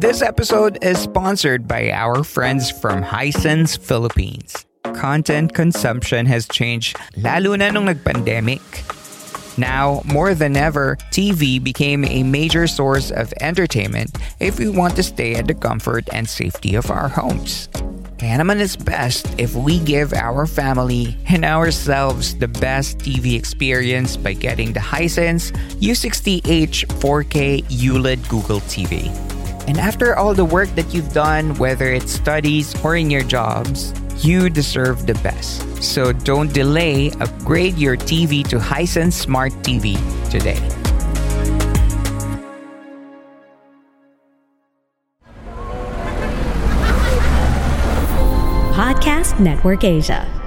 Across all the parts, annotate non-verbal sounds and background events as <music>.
This episode is sponsored by our friends from Hisense Philippines. Content consumption has changed lalo na nung nag-pandemic. Now, more than ever, TV became a major source of entertainment if we want to stay at the comfort and safety of our homes. Kaya it's best if we give our family and ourselves the best TV experience by getting the Hisense U60H 4K ULED Google TV. And after all the work that you've done, whether it's studies or in your jobs, you deserve the best. So don't delay, upgrade your TV to Hisense Smart TV today. Podcast Network Asia.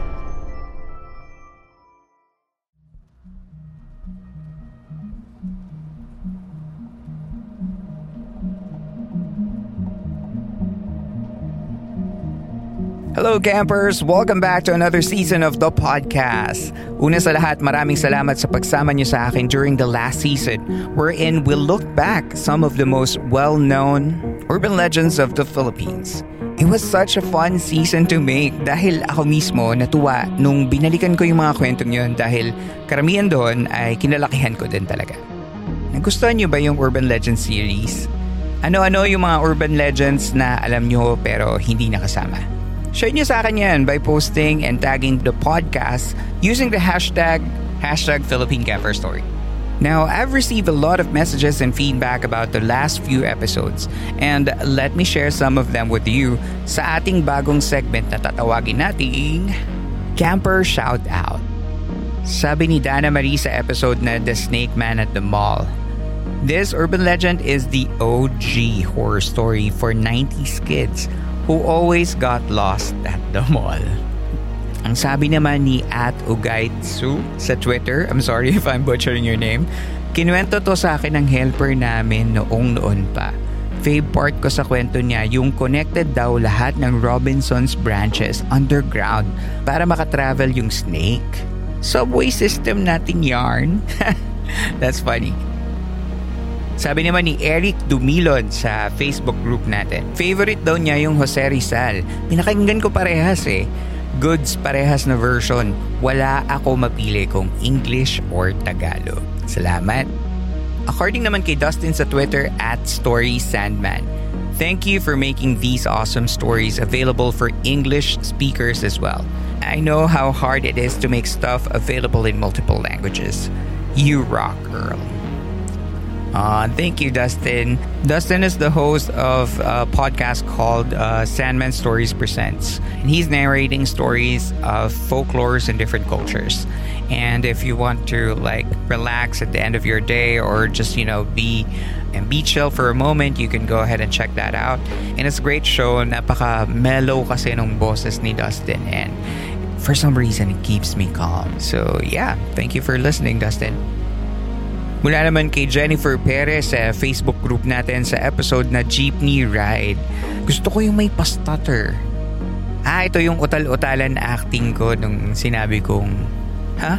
Hello campers! Welcome back to another season of the podcast. Una sa lahat, maraming salamat sa pagsama niyo sa akin during the last season wherein we'll look back some of the most well-known urban legends of the Philippines. It was such a fun season to make dahil ako mismo natuwa nung binalikan ko yung mga kwentong yun dahil karamihan doon ay kinalakihan ko din talaga. Nagustuhan niyo ba yung Urban Legends series? Ano-ano yung mga urban legends na alam nyo pero hindi nakasama? Share nyo sa akin yan by posting and tagging the podcast using the hashtag, hashtag Philippine Camper Story. Now, I've received a lot of messages and feedback about the last few episodes and let me share some of them with you sa ating bagong segment na tatawagin nating Camper Shout Out. Sabi ni Dana Marie sa episode na The Snake Man at the Mall, This urban legend is the OG horror story for 90s kids who always got lost at the mall. Ang sabi naman ni at Ugaitsu sa Twitter, I'm sorry <laughs> if I'm butchering your name, kinuwento to sa akin ng helper namin noong noon pa. Fave part ko sa kwento niya yung connected daw lahat ng Robinson's branches underground para makatravel yung snake. Subway system nating yarn. <laughs> That's funny. Sabi naman ni Eric Dumilon sa Facebook group natin, favorite daw niya yung Jose Rizal. Pinakinggan ko parehas eh. Goods parehas na version. Wala ako mapili kung English or Tagalog. Salamat. According naman kay Dustin sa Twitter at Story Sandman, thank you for making these awesome stories available for English speakers as well. I know how hard it is to make stuff available in multiple languages. You rock, girl. Uh, thank you, Dustin. Dustin is the host of a podcast called uh, Sandman Stories Presents. And he's narrating stories of folklores and different cultures. And if you want to like relax at the end of your day or just, you know, be and be chill for a moment, you can go ahead and check that out. And it's a great show. Napaka mellow kasi nung boses ni Dustin. And for some reason, it keeps me calm. So yeah, thank you for listening, Dustin. Mula naman kay Jennifer Perez sa Facebook group natin sa episode na Jeepney Ride. Gusto ko yung may pastutter. Ah, ito yung utal-utalan acting ko nung sinabi kong, Ha?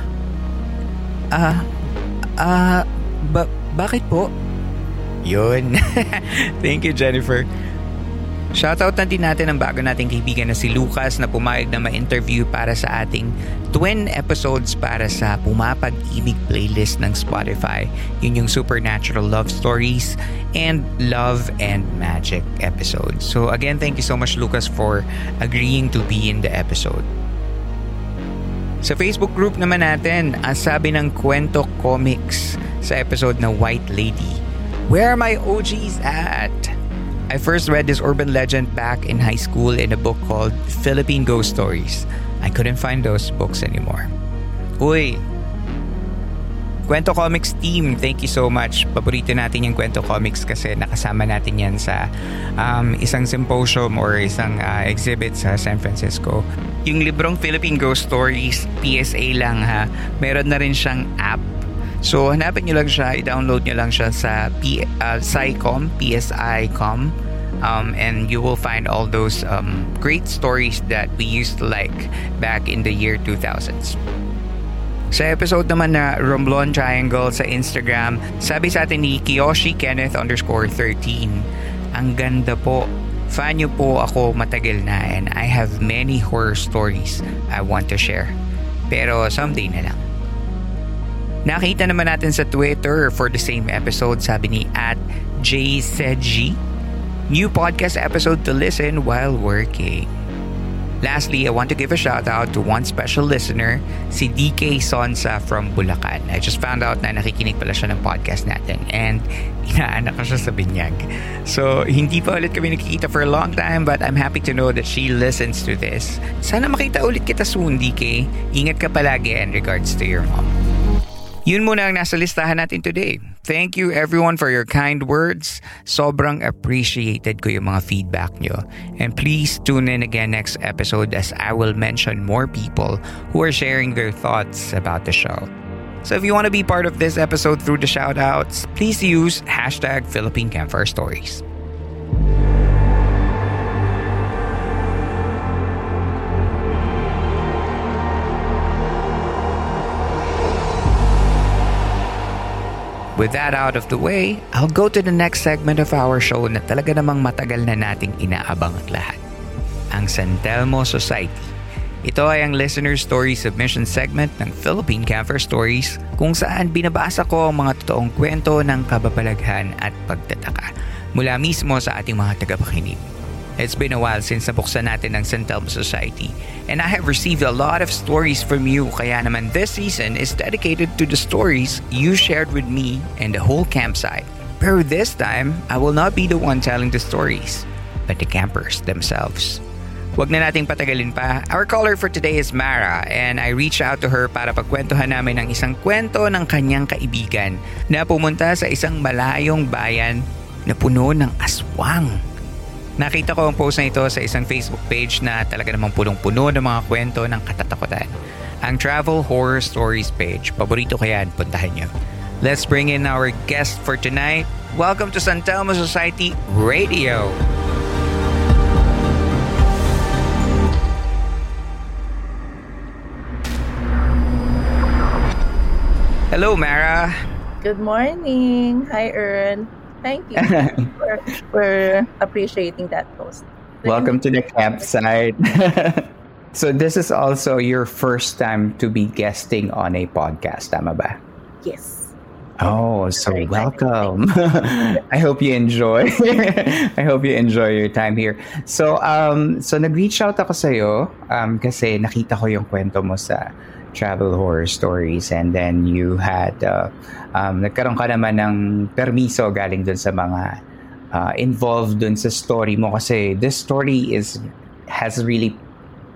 Ah, ah, ba- bakit po? Yun. <laughs> Thank you, Jennifer. Shoutout natin natin ang bago nating kaibigan na si Lucas na pumayag na ma-interview para sa ating twin episodes para sa Pumapag-ibig playlist ng Spotify. Yun yung Supernatural Love Stories and Love and Magic episodes. So again, thank you so much Lucas for agreeing to be in the episode. Sa Facebook group naman natin, ang sabi ng Kwento Comics sa episode na White Lady, Where are my OGs at? I first read this urban legend back in high school in a book called Philippine Ghost Stories. I couldn't find those books anymore. Uy, Kwento Comics team, thank you so much. Paborito natin yung Kwento Comics kasi nakasama natin yan sa um, isang symposium or isang uh, exhibit sa San Francisco. Yung librong Philippine Ghost Stories, PSA lang ha. Meron na rin siyang app So, hanapin nyo lang siya, i-download nyo lang siya sa P- uh, PSICOM, PSICOM, um, and you will find all those um, great stories that we used to like back in the year 2000s. Sa episode naman na Romblon Triangle sa Instagram, sabi sa atin ni Kiyoshi Kenneth underscore 13, Ang ganda po. Fan niyo po ako matagal na and I have many horror stories I want to share. Pero someday na lang. Nakita naman natin sa Twitter for the same episode, sabi ni at JSedG, new podcast episode to listen while working. Lastly, I want to give a shout out to one special listener, si DK Sonsa from Bulacan. I just found out na nakikinig pala siya ng podcast natin and <laughs> inaanak siya sa binyag. So, hindi pa ulit kami nakikita for a long time but I'm happy to know that she listens to this. Sana makita ulit kita soon, DK. Ingat ka palagi and regards to your mom. Yun muna ang nasa listahan natin today. Thank you everyone for your kind words. Sobrang appreciated ko yung mga feedback nyo. And please tune in again next episode as I will mention more people who are sharing their thoughts about the show. So if you want to be part of this episode through the shoutouts, please use hashtag Philippine Campfire Stories. With that out of the way, I'll go to the next segment of our show na talaga namang matagal na nating inaabang ang lahat. Ang San Telmo Society. Ito ay ang listener story submission segment ng Philippine Camper Stories kung saan binabasa ko ang mga totoong kwento ng kababalaghan at pagtataka mula mismo sa ating mga tagapakinig. It's been a while since nabuksan natin ang San Telmo Society and I have received a lot of stories from you kaya naman this season is dedicated to the stories you shared with me and the whole campsite. Pero this time, I will not be the one telling the stories, but the campers themselves. Huwag na nating patagalin pa. Our caller for today is Mara and I reached out to her para pagkwentuhan namin ng isang kwento ng kanyang kaibigan na pumunta sa isang malayong bayan na puno ng aswang. Nakita ko ang post na ito sa isang Facebook page na talaga namang punong-puno ng mga kwento ng katatakutan. Ang Travel Horror Stories page. Paborito ko yan, puntahan nyo. Let's bring in our guest for tonight. Welcome to San Telmo Society Radio. Hello, Mara. Good morning. Hi, Ern. Thank you <laughs> for, for appreciating that post. Welcome to the campsite. <laughs> so this is also your first time to be guesting on a podcast, tama ba? Yes. Oh, so welcome. <laughs> I hope you enjoy. I hope you enjoy your time here. So um so nag-reach out ako sa iyo um kasi nakita ko yung kwento mo sa travel horror stories and then you had uh, um, nagkaroon ka naman ng permiso galing dun sa mga uh, involved dun sa story mo kasi this story is has really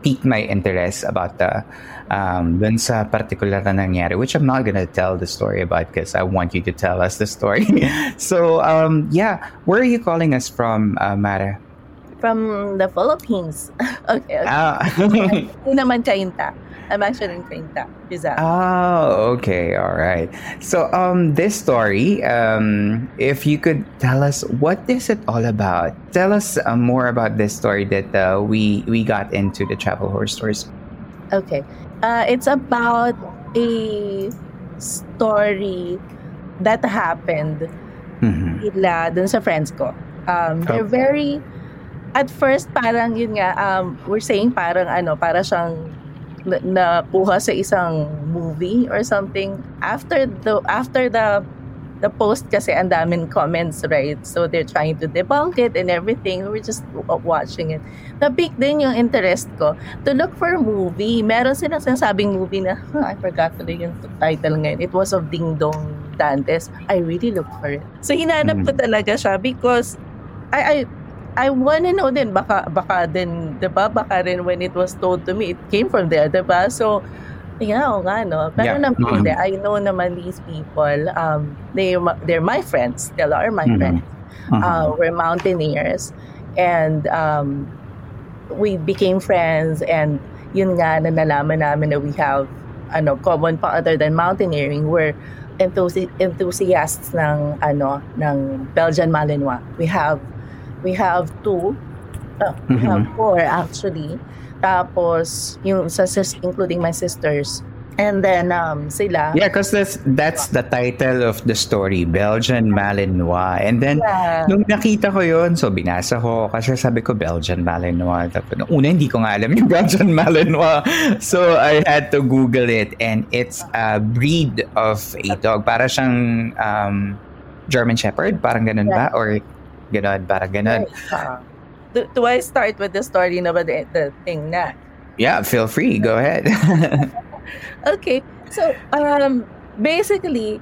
piqued my interest about the um, dun sa particular na nangyari which I'm not gonna tell the story about because I want you to tell us the story <laughs> so um, yeah where are you calling us from uh, Mara? From the Philippines. <laughs> okay. okay. Ah. <laughs> Naman Cainta. I'm actually in Cainta, Rizal. Oh, okay, all right. So, um, this story, um, if you could tell us what is it all about? Tell us uh, more about this story that uh, we we got into the travel horror stories. Okay. Uh, it's about a story that happened Mhm. nila dun sa friends ko. Um, they're Okay. very, at first parang yun nga, um, we're saying parang ano, para siyang nakuha sa isang movie or something. After the, after the, the post kasi ang daming comments, right? So they're trying to debunk it and everything. We're just watching it. Na-pick din yung interest ko to look for a movie. Meron silang sinasabing movie na, huh, I forgot tuloy yung title ngayon. It was of Ding Dong Dantes. I really looked for it. So hinanap ko talaga siya because I, I I wanna know din, baka, baka din, di ba? Baka rin when it was told to me, it came from there, di ba? So, Yeah, oo nga, no? Pero Yeah. naman, Mhm. hindi. I know naman these people. Um, they, they're my friends. Still are my Mhm. friends. Mhm. Uh, we're mountaineers. And um, we became friends. And yun nga, na nalaman namin na we have ano, common pa other than mountaineering. We're enthusi- enthusiasts ng ano ng Belgian Malinois. We have we have two uh, we Mhm. have four actually. Tapos yung sa sis, including my sisters. And then um sila Yeah, because that's that's the title of the story, Belgian Malinois. And then Yeah. nung nakita ko yon, so binasa ko kasi sabi ko Belgian Malinois. Tapos una hindi ko nga alam yung <laughs> Belgian Malinois. So I had to Google it and it's a breed of a dog. Para siyang um, German Shepherd, parang ganun ba? Or ganun, parang ganun. Uh, do, do I start with the story na ba the, the thing na? Yeah, feel free. Go ahead. <laughs> Okay. So, um, basically,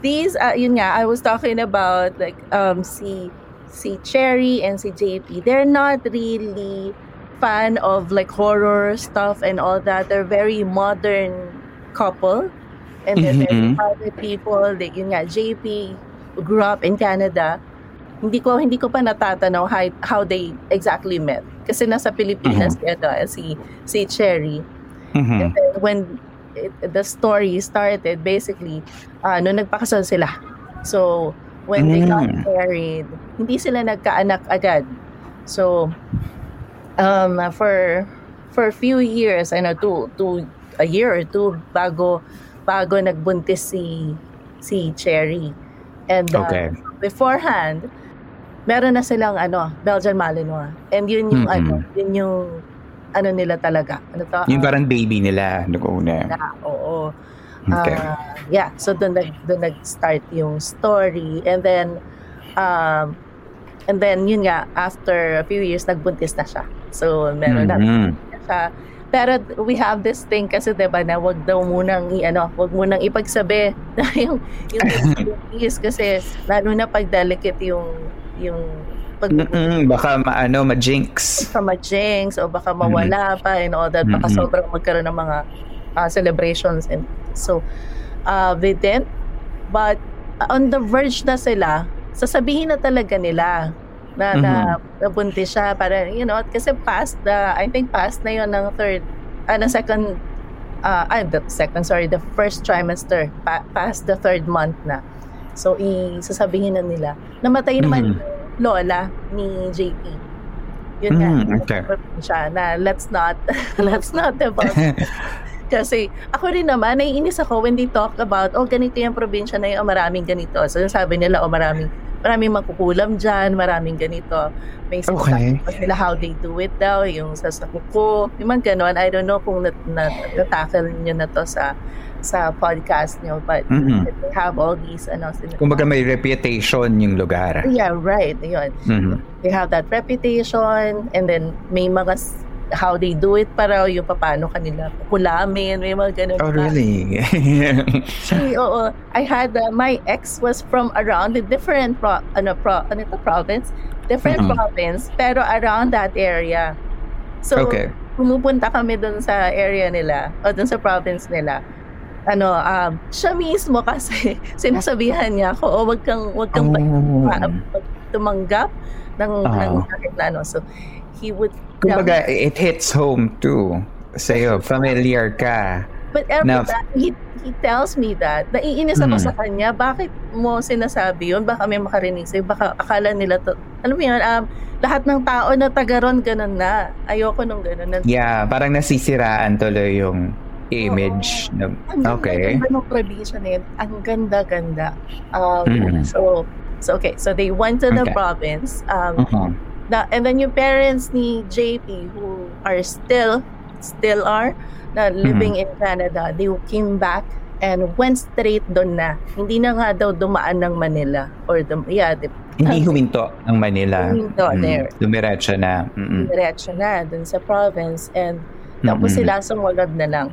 these, uh, yun nga, I was talking about, like, um, si, si Cherry and si JP, they're not really fan of, like, horror stuff and all that. They're very modern couple. And they're very Mhm. private people. Like, yun nga, JP grew up in Canada. Hindi ko hindi ko pa natatanaw how, how they exactly met. Kasi nasa Pilipinas mm si si Cherry. Mhm. And then when it, the story started, basically, uh, nung nagpakasal sila. So, when they got Mm. married, hindi sila nagkaanak agad. So, um, for for a few years, ano, two, two, a year or two bago bago nagbuntis si si Cherry. And uh, Okay. beforehand, meron na silang ano, Belgian Malinois. And yun yung Mm-mm. ano, yun yung ano nila talaga. Ano to? Yung Ah, parang baby nila nung una. na, oo. Okay. Ah, yeah, so doon nag doon nag-start yung story and then um and then yun nga after a few years nagbuntis na siya. So meron na Mhm. siya. Pero we have this thing kasi 'di ba na wag daw munang i ano, wag munang ipagsabi na <laughs> yung yung <laughs> buntis kasi lalo na pag delicate yung yung pag Mm-mm, baka maano, ma-jinx. baka ma-jinx o baka mawala pa and all that. Baka Mhm. sobrang magkaroon ng mga uh, celebrations. and So, uh, they didn't. But on the verge na sila, sasabihin na talaga nila na, na nabuntis siya para, you know, kasi past the, I think past na yon ng third, ah, ng second, uh, ah, the second, sorry, the first trimester, pa, past the third month na. So, isasabihin na nila. Namatay naman Mhm. Lola ni JP. Yun nga. Mm, okay. Siya na let's not, <laughs> let's not develop. <laughs> Kasi ako rin naman, naiinis ako when they talk about, oh, ganito yung probinsya na yung maraming ganito. So, sabi nila, oh, maraming, maraming makukulam dyan, maraming ganito. May Okay. sila how they do it daw, yung sa sakuko, yung mga ganon. I don't know kung nat, nat, natackle nyo na to sa sa podcast nyo, but Mhm. they have all these, ano, Kumbaga may reputation yung lugar. Yeah, right. Yun. Mhm. They have that reputation and then may mga how they do it para yung paano kanila kulamin, may mga ganun. Oh, pa. really? <laughs> Actually, oo. I had, uh, my ex was from around the different, pro, ano, pro, ano ito, province? Different Mhm. province, pero around that area. So, Okay. pumupunta kami dun sa area nila, o dun sa province nila. Ano, um, siya mismo kasi <laughs> sinasabihan niya ako, oh, wag kang, wag kang Oh. pa- pag tumanggap ng, Ah. ng kahit na ano. So, he would Kumbaga, it hits home too. Sa'yo, familiar ka. But every na- time he, he tells me that, naiinis ako Mhm. sa kanya, bakit mo sinasabi yun? Baka may makarinig sa'yo, baka akala nila to, alam mo yun, um, lahat ng tao na taga ron, ganun na. Ayoko nung ganun. Na, Yeah, parang nasisiraan tuloy yung image. Ang okay. ganda ng probinsya na yun. Ang ganda-ganda. Um, Mhm. So, so okay. So they went to the Okay. province. Um, Mhm. na, and then yung parents ni JP who are still, still are, na living Mm-hmm. in Canada, they came back and went straight doon na. Hindi na nga daw dumaan ng Manila. Or, the, yeah, the, Hindi huminto ng Manila. Huminto, Mm, there. Dumiretso na. Mm-mm. diretso na dun sa province. And tapos Mm-mm. sila sumunod na lang.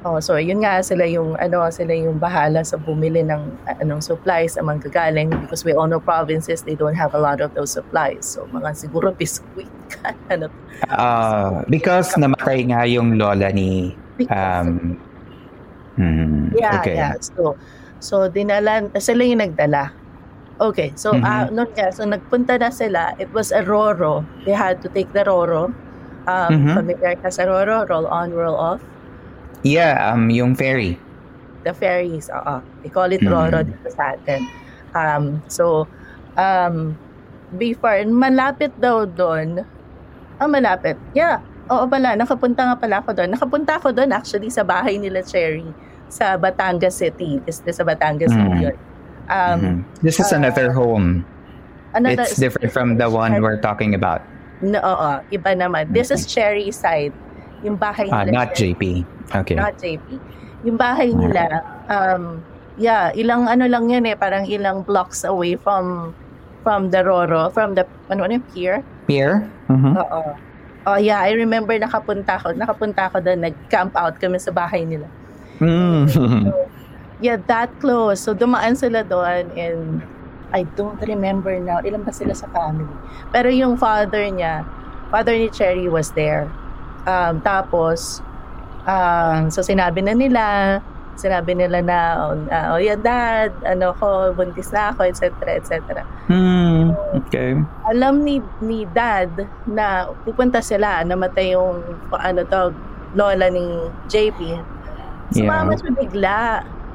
Oh, so yun nga sila yung ano sila yung bahala sa bumili ng anong supplies sa manggagaling because we all know provinces they don't have a lot of those supplies. So mga siguro biskuit <laughs> ano Ah, because namatay nga yung lola ni because um Mhm. Yeah, okay. yeah. So, so dinala, sila yung nagdala. Okay, so ah, noon nga, so nagpunta na sila, it was a Roro. They had to take the Roro. Um, Mhm. Familiar ka sa Roro, roll on, roll off. Yeah, um, yung ferry. The ferries, oo. They call it Mhm. Roro dito sa atin. Um, so, um, before, malapit daw doon, ah, malapit. Yeah, oo pala, nakapunta nga pala ako doon. Nakapunta ako doon actually sa bahay nila Cherry sa Batangas City. This, this sa Batangas Mhm. City yun. Um, Mhm. This is uh, another home. another- It's different from the one we're talking about. No, oo, iba naman. This is Cherry side. Yung bahay Ah, nila. not JP. Okay. Not JP. Yung bahay nila, um, yeah, ilang ano lang yan eh, parang ilang blocks away from from the Roro, from the, ano ano, yung pier. Pier? Mhm. Oo. Oh yeah, I remember nakapunta ako, nakapunta ako doon, nag-camp out kami sa bahay nila. Mm. <laughs> Yeah, that close. So dumaan sila doon and I don't remember now, ilan ba sila sa family. Pero yung father niya, father ni Cherry was there. Um, tapos, um, so sinabi na nila, sinabi nila na, uh, oh yeah, dad, ano ko, buntis na ako, etc., etc. Hmm. Okay. Alam ni, ni dad na pupunta sila, namatay yung, ano to, lola ni JP. Sumama siya bigla.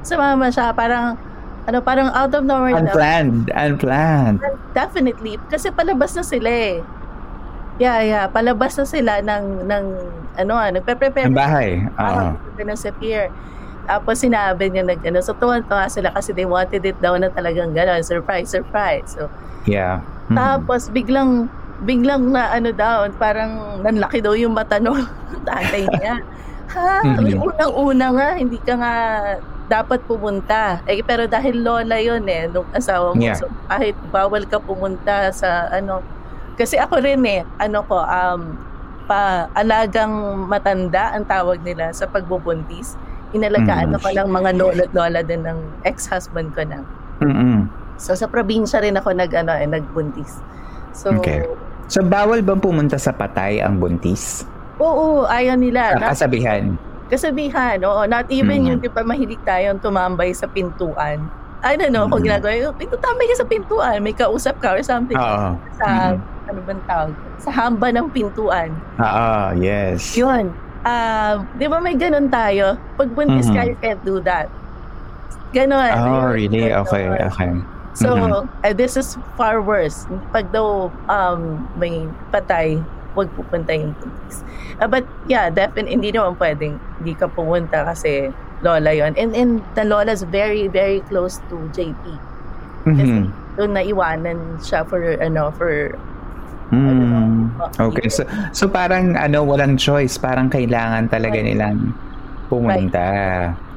Sumama siya, parang, ano, parang out of nowhere na. Unplanned. Unplanned. Definitely. Kasi palabas na sila eh. Yeah, yeah. Palabas na sila ng, ng ano, ah, nagpe-prepare. Ang bahay. Ah, Oo. na sa pier. Tapos sinabi niya nag ano, so tuwan-tuwa sila kasi they wanted it daw na talagang gano'n. Surprise, surprise. So, Yeah. Mhm. tapos biglang, biglang na ano daw, parang nanlaki daw yung mata nung <laughs> tatay niya. Ha? Mhm. Unang-una nga, hindi ka nga dapat pumunta. Eh, pero dahil lola yun eh, nung asawa mo. Yeah. So, kahit bawal ka pumunta sa ano. Kasi ako rin eh, ano ko, um, pa alagang matanda ang tawag nila sa pagbubuntis. Inalagaan Mhm. ako lang mga lola at lola din ng ex-husband ko na. Mm-mm. So sa probinsya rin ako nag ano eh, nagbuntis. So Okay. So, bawal bang pumunta sa patay ang buntis? Oo, ayaw nila. Sa Not, kasabihan. kasabihan, oo. Not even Mhm. yung di ba mahilig tayong tumambay sa pintuan. I don't know kung Mhm. ginagawa yung pinto tambay ka sa pintuan, may kausap ka or something. Oo. Sa, Mhm. ano bang tawag? Sa hamba ng pintuan. Oo, yes. Yun. Ah, di ba may ganun tayo? Pag buntis ka, Mhm. you can't do that. Ganon. Oh, Ayun, really? ganon. Okay, okay. So, Mhm. uh, this is far worse. Pag daw um, may patay, huwag pupunta yung buntis. Uh, but yeah, definitely, hindi naman pwedeng hindi ka pumunta kasi lola yon And, and the lola's very, very close to JP. Kasi Mhm. doon naiwanan siya for, ano, for, Mm. Okay. So, so parang ano, walang choice. Parang kailangan talaga nilang pumunta.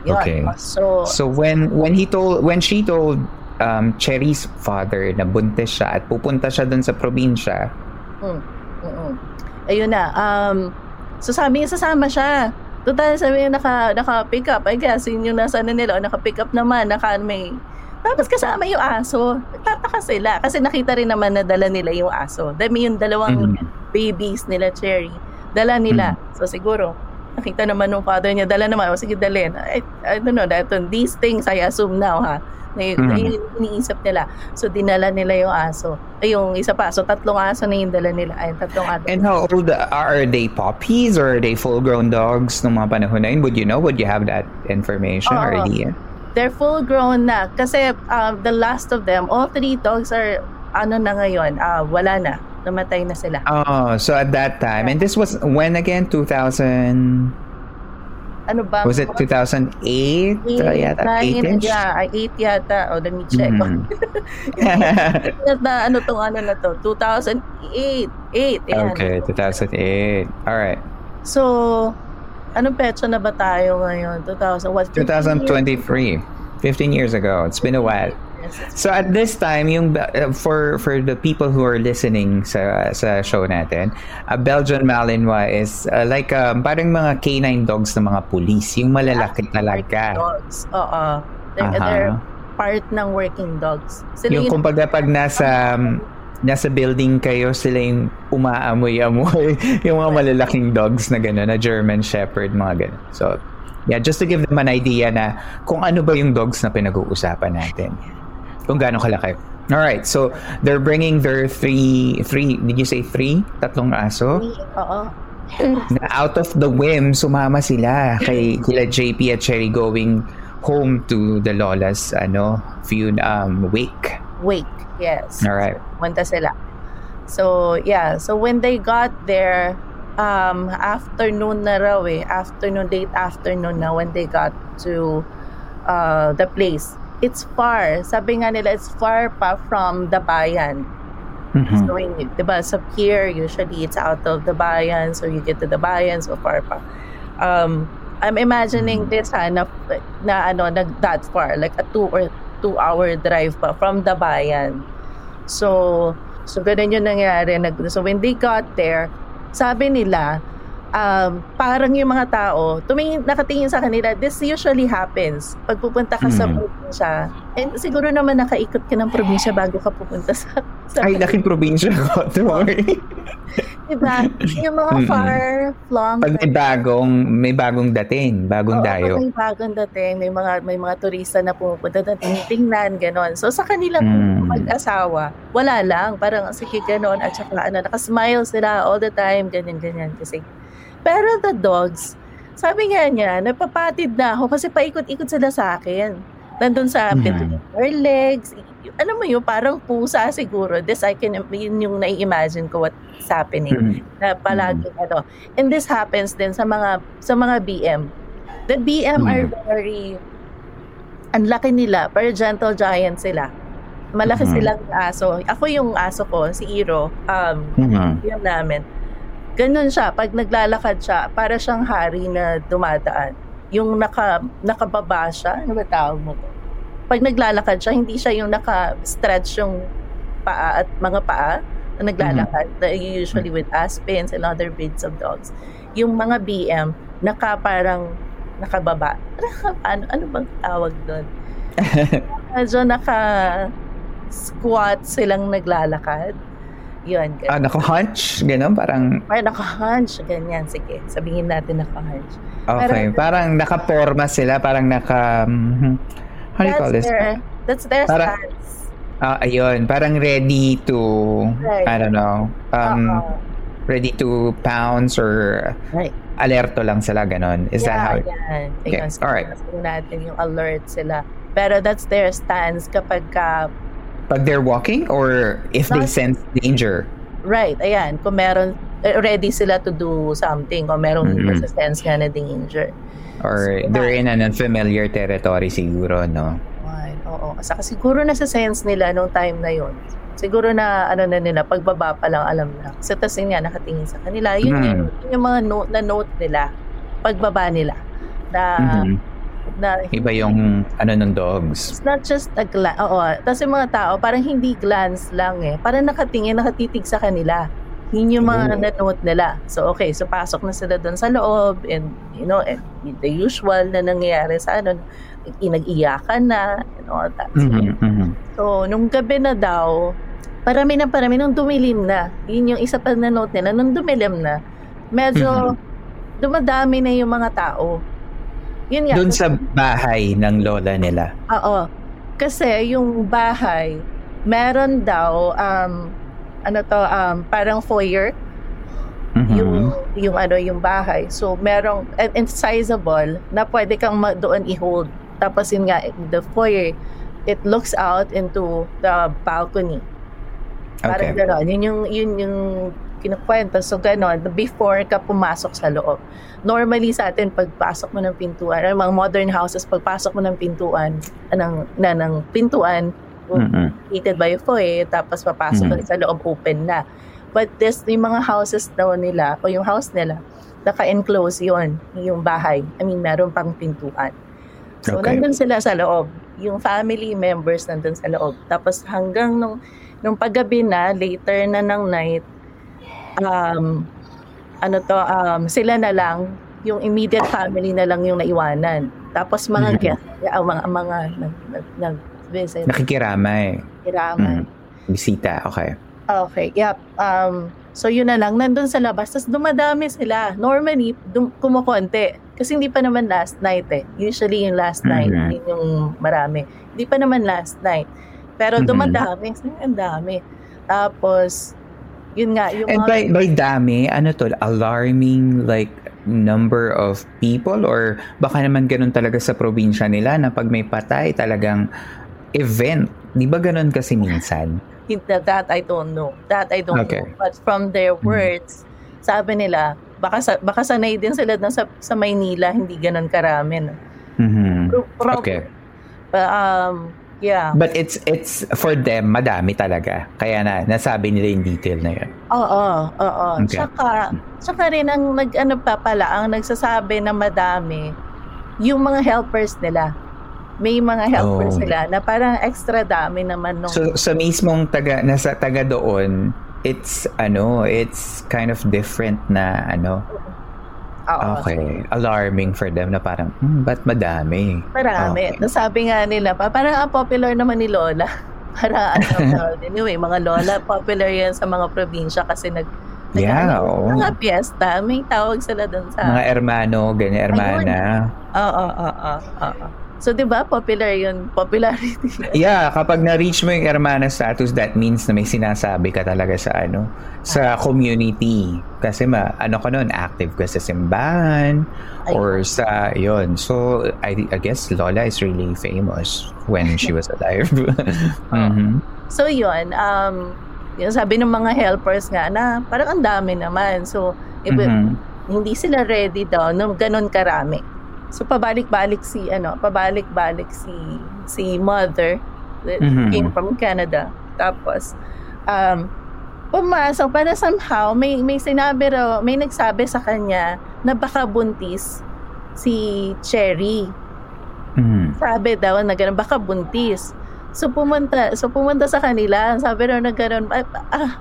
yun. Okay. So, So when when he told when she told um Cherry's father na buntis siya at pupunta siya dun sa probinsya. Mm, mm Ayun na. Um, so sabi niya, sasama siya. Total, sabi niya, naka, naka-pick up. I guess, yun yung nasa ano nila. o, Naka-pick up naman. Naka, may... Tapos kasama yung aso. Nagtataka sila. Kasi nakita rin naman na dala nila yung aso. Dami yung dalawang Mhm. babies nila, Cherry. Dala nila. So siguro, nakita naman ng father niya, dala naman. O sige, dalhin. I, I don't know. That, these things, I assume now, ha? Na, Mhm. yun yung iniisip nila. So, dinala nila yung aso. Ay, yung isa pa. So, tatlong aso na yung dala nila. Ay, tatlong aso. And how old are they puppies or are they full-grown dogs nung mga panahon na yun? Would you know? Would you have that information or Oo. idea? They're full grown na. Kasi um, the last of them, all three dogs are, ano na ngayon, ah, wala na. Namatay na sila. Oh, so at that time, and this was when again? 2000? Ano ba? Was it 2008? Uh, yata, nine, 8-ish? Yeah, ay, eight yata. O, let me check. <laughs> Mhm. na, ano tong ano na to? 2008. 8. Ayan. okay, 2008. All right. So, anong petsa na ba tayo ngayon? 2000, what? 2023. 15 years ago. It's been a while. So at this time, yung uh, for for the people who are listening sa sa show natin, a Belgian Malinois is uh, like um, parang mga canine dogs ng mga police, yung malalaki talaga. Dogs. Oo. They're, Aha. they're part ng working dogs. Sila Yung yung, kumbaga pag nasa um, nasa building kayo, sila yung umaamoy-amoy, <laughs> yung mga malalaking dogs na gano'n, na German Shepherd, mga gano'n. So, Yeah, just to give them an idea na kung ano ba yung dogs na pinag-uusapan natin. Kung gaano kalaki. All right, so they're bringing their three, three, did you say three? Tatlong aso? Oo. Na out of the whim, sumama sila kay kila JP at Cherry going home to the Lola's ano, few um, wake. Wake. Yes. All right. Punta sila. So, yeah. So, when they got there, um, afternoon na raw eh. Afternoon, late afternoon na when they got to uh, the place. It's far. Sabi nga nila, it's far pa from the bayan. Mhm. So, when you, diba, sa pier, usually it's out of the bayan. So, you get to the bayan, so far pa. Um, I'm imagining this ha, na, na ano, nag that far, like a two or two hour drive pa from the bayan. So, so ganun yung nangyari. Nag, so, when they got there, sabi nila, um, parang yung mga tao, tumingin, nakatingin sa kanila, this usually happens pag pupunta ka sa Mm. probinsya. And siguro naman nakaikot ka ng probinsya bago ka pupunta sa, <laughs> sa Ay, laking probinsya ko. <laughs> Diba? Yung mga Mm-mm. far-flung Pag may bagong, may bagong dating, bagong Oo, dayo. May bagong dating, may mga may mga turista na pumupunta na tinitingnan, ganon. So sa kanilang Mm. mag-asawa, wala lang, parang sige ganon, at saka ano, nakasmile sila all the time, ganyan, ganyan. Kasi, pero the dogs, sabi nga niya, napapatid na ako kasi paikot-ikot sila sa akin. Nandun sa between their legs. Ano mo yun, parang pusa siguro. This I can, yun yung nai-imagine ko what's happening Mhm. na palagi ano. And this happens din sa mga sa mga BM. The BM are Mm. very ang laki nila, pero gentle giant sila. Malaki Mhm. silang aso. Ako yung aso ko, si Iro, um, Mhm. yun namin. Ganun siya, pag naglalakad siya, para siyang hari na dumadaan. Yung naka, nakababa siya, ano ba tawag mo? Pag naglalakad siya, hindi siya yung naka-stretch yung paa at mga paa na naglalakad. na Usually with aspens and other breeds of dogs. Yung mga BM, naka parang nakababa. Naka, <laughs> ano, ano bang tawag doon? <laughs> Medyo naka squat silang naglalakad. Yun. ganun. Ah, naka-hunch? Ganun, parang, Or naka-hunch. Ganyan. Sige, sabihin natin naka-hunch. okay. Pero- parang naka-forma sila, parang naka, mhm. how do you call this? their, that's their Para- stance. Ah, ayun, parang ready to, Right. I don't know, um, Oo. ready to pounce or Right. alerto lang sila, ganon. Is that how it, Yan. Okay, Ayun, alright. sabihin natin yung alert sila. Pero that's their stance kapag ka, pag they're walking or if they Not- sense danger? right, ayan, kung meron, eh, ready sila to do something, kung meron Mhm. sa sense nga na danger. Or So, they're in an unfamiliar territory siguro, no? Right, oo. Saka siguro nasa sense nila nung time na yon. Siguro na ano na nila, pagbaba pa lang alam na. Kasi tas yun nga, nakatingin sa kanila. Yun, Mm. yung, yun yung mga note, na note nila, pagbaba nila. Na, Mhm. Na Iba yung ano ng dogs. it's not just a glance. Oo. Tapos yung mga tao, parang hindi glance lang eh. Parang nakatingin, nakatitig sa kanila. Yun yung mga Oh. na-note nila. So, okay. So, pasok na sila doon sa loob. And, you know, and the usual na nangyayari sa ano, inag-iyakan na, and all that. So, Mhm, mhm. So, nung gabi na daw, parami na parami, nung dumilim na, yun yung isa pa na note nila, nung dumilim na, medyo dumadami na yung mga tao. Yun nga. Doon sa bahay ng lola nila. Oo. Kasi yung bahay, meron daw, um, ano to, um, parang foyer, Mhm. yung, yung ano, yung bahay. So, merong, and, and sizable, na pwede kang ma- doon i-hold. Tapos yun nga, the foyer, it looks out into the balcony. Parang Okay. gano'n. Yun yung, yun yung kinukwento. So, gano'n. Before ka pumasok sa loob. Normally sa atin, pagpasok mo ng pintuan, ay mga modern houses, pagpasok mo ng pintuan, ng, na ng pintuan, Mhm. heated by foyer, tapos papasok Mhm. ka sa loob, open na. But this, yung mga houses daw nila, o yung house nila, naka-enclose yon yung bahay. I mean, meron pang pintuan. So, Okay. nandun sila sa loob. Yung family members nandun sa loob. Tapos hanggang nung, nung paggabi na, later na ng night, um, ano to, um, sila na lang, yung immediate family na lang yung naiwanan. Tapos mga Mhm. guest, yeah, mga, mga nag, nag, nag, visit, Nakikiramay. kiraman. Mm. Bisita, okay. Okay, yep. Um, so yun na lang, nandun sa labas. Tapos dumadami sila. Normally, dum- kumukonti. Kasi hindi pa naman last night eh. Usually yung last night, Mhm. yun yung marami. Hindi pa naman last night. Pero Mhm. dumadami. Ang dami. Tapos, yun nga, yung And by, by dami, ano to, alarming like number of people or baka naman ganun talaga sa probinsya nila na pag may patay talagang event. Di ba ganun kasi minsan? That, I don't know. That I don't Okay. know. But from their Mhm. words, sabi nila, baka, sa, baka sanay din sila na sa, sa Maynila, hindi ganun karami. No? Mhm. Pro- pro- Okay. Um, yeah. But it's it's for them madami talaga. Kaya na nasabi nila yung detail na yun. Oo, oo. Okay. Tsaka, tsaka rin ang nag, ano pa pala, ang nagsasabi na madami, yung mga helpers nila. May mga helpers Oh. sila na parang extra dami naman nung So sa mismong taga nasa taga doon, it's ano, it's kind of different na ano. Oo. Okay, alarming for them na parang hmm, ba't madami? Marami. Okay. Nasabi nga nila, pa, parang ang popular naman ni Lola. <laughs> Para ano, <laughs> anyway, mga Lola, popular yan sa mga probinsya kasi nag Yeah, ano, oo. mga piyesta, may tawag sila doon sa... Mga hermano, ganyan, hermana. Oo, oo, oo, oo. So, di ba, popular yun, popularity. <laughs> Yeah, kapag na-reach mo yung hermana status, that means na may sinasabi ka talaga sa ano, sa community. Kasi ma, ano ka nun, active ka sa simbahan or sa, yon So, I, I guess Lola is really famous when she was alive. <laughs> <laughs> Mhm. So yun, um, yung sabi ng mga helpers nga na parang ang dami naman. So, iba, Mhm. hindi sila ready daw nung ganun karami. So pabalik-balik si ano, pabalik-balik si si mother that Mhm. came from Canada. Tapos um pumasok para somehow may may sinabi raw, may nagsabi sa kanya na baka buntis si Cherry Mhm. sabi daw na ganun, baka buntis. So pumunta, so pumunta sa kanila, sabi raw na ganun, ah, ah,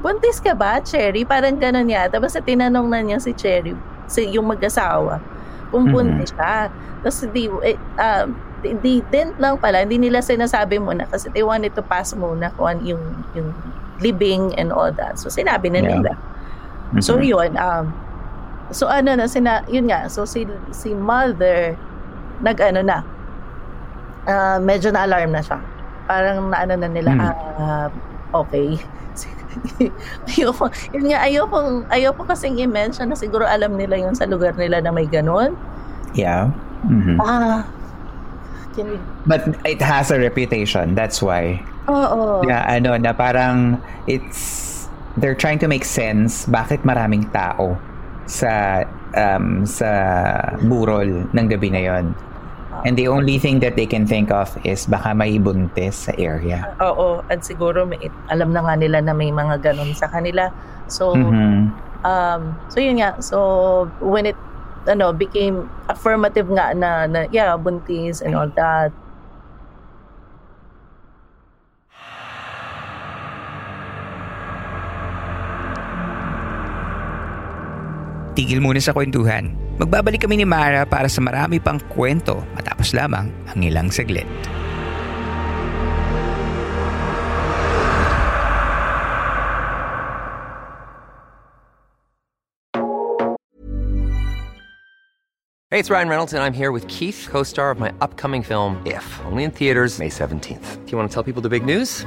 buntis ka ba, Cherry? Parang ganun yata. Basta tinanong na niya si Cherry, si, yung mag-asawa, kung Mhm. buntis siya. Tapos di, um, di, di, din lang pala, hindi nila sinasabi muna kasi they wanted to pass muna kung ano yung, yung living and all that. So sinabi na Yeah. nila. So Mhm. yun, um, so ano na, sina, yun nga, so si, si mother, nag-ano na, ah, medyo na-alarm na siya. Parang naano na nila, Hmm. ah, okay. <laughs> ayoko, yun nga, ayoko, ayoko kasing i-mention na siguro alam nila yun sa lugar nila na may ganun. Yeah. Mhm. Ah, can we, But it has a reputation. That's why. oo. Yeah, ano, na parang it's they're trying to make sense bakit maraming tao sa um, sa burol ng gabi na yon. And the only thing that they can think of is baka may buntis sa area. Oo, at siguro may, alam na nga nila na may mga ganun sa kanila. So, Mhm. um so yun nga so when it ano became affirmative nga na, na yeah buntis and all that Tigil muna sa kwentuhan. Magbabalik kami ni Mara para sa marami pang kwento matapos lamang ang ilang saglit. Hey, it's Ryan Reynolds, and I'm here with Keith, co star of my upcoming film, If, only in theaters, May 17th. Do you want to tell people the big news?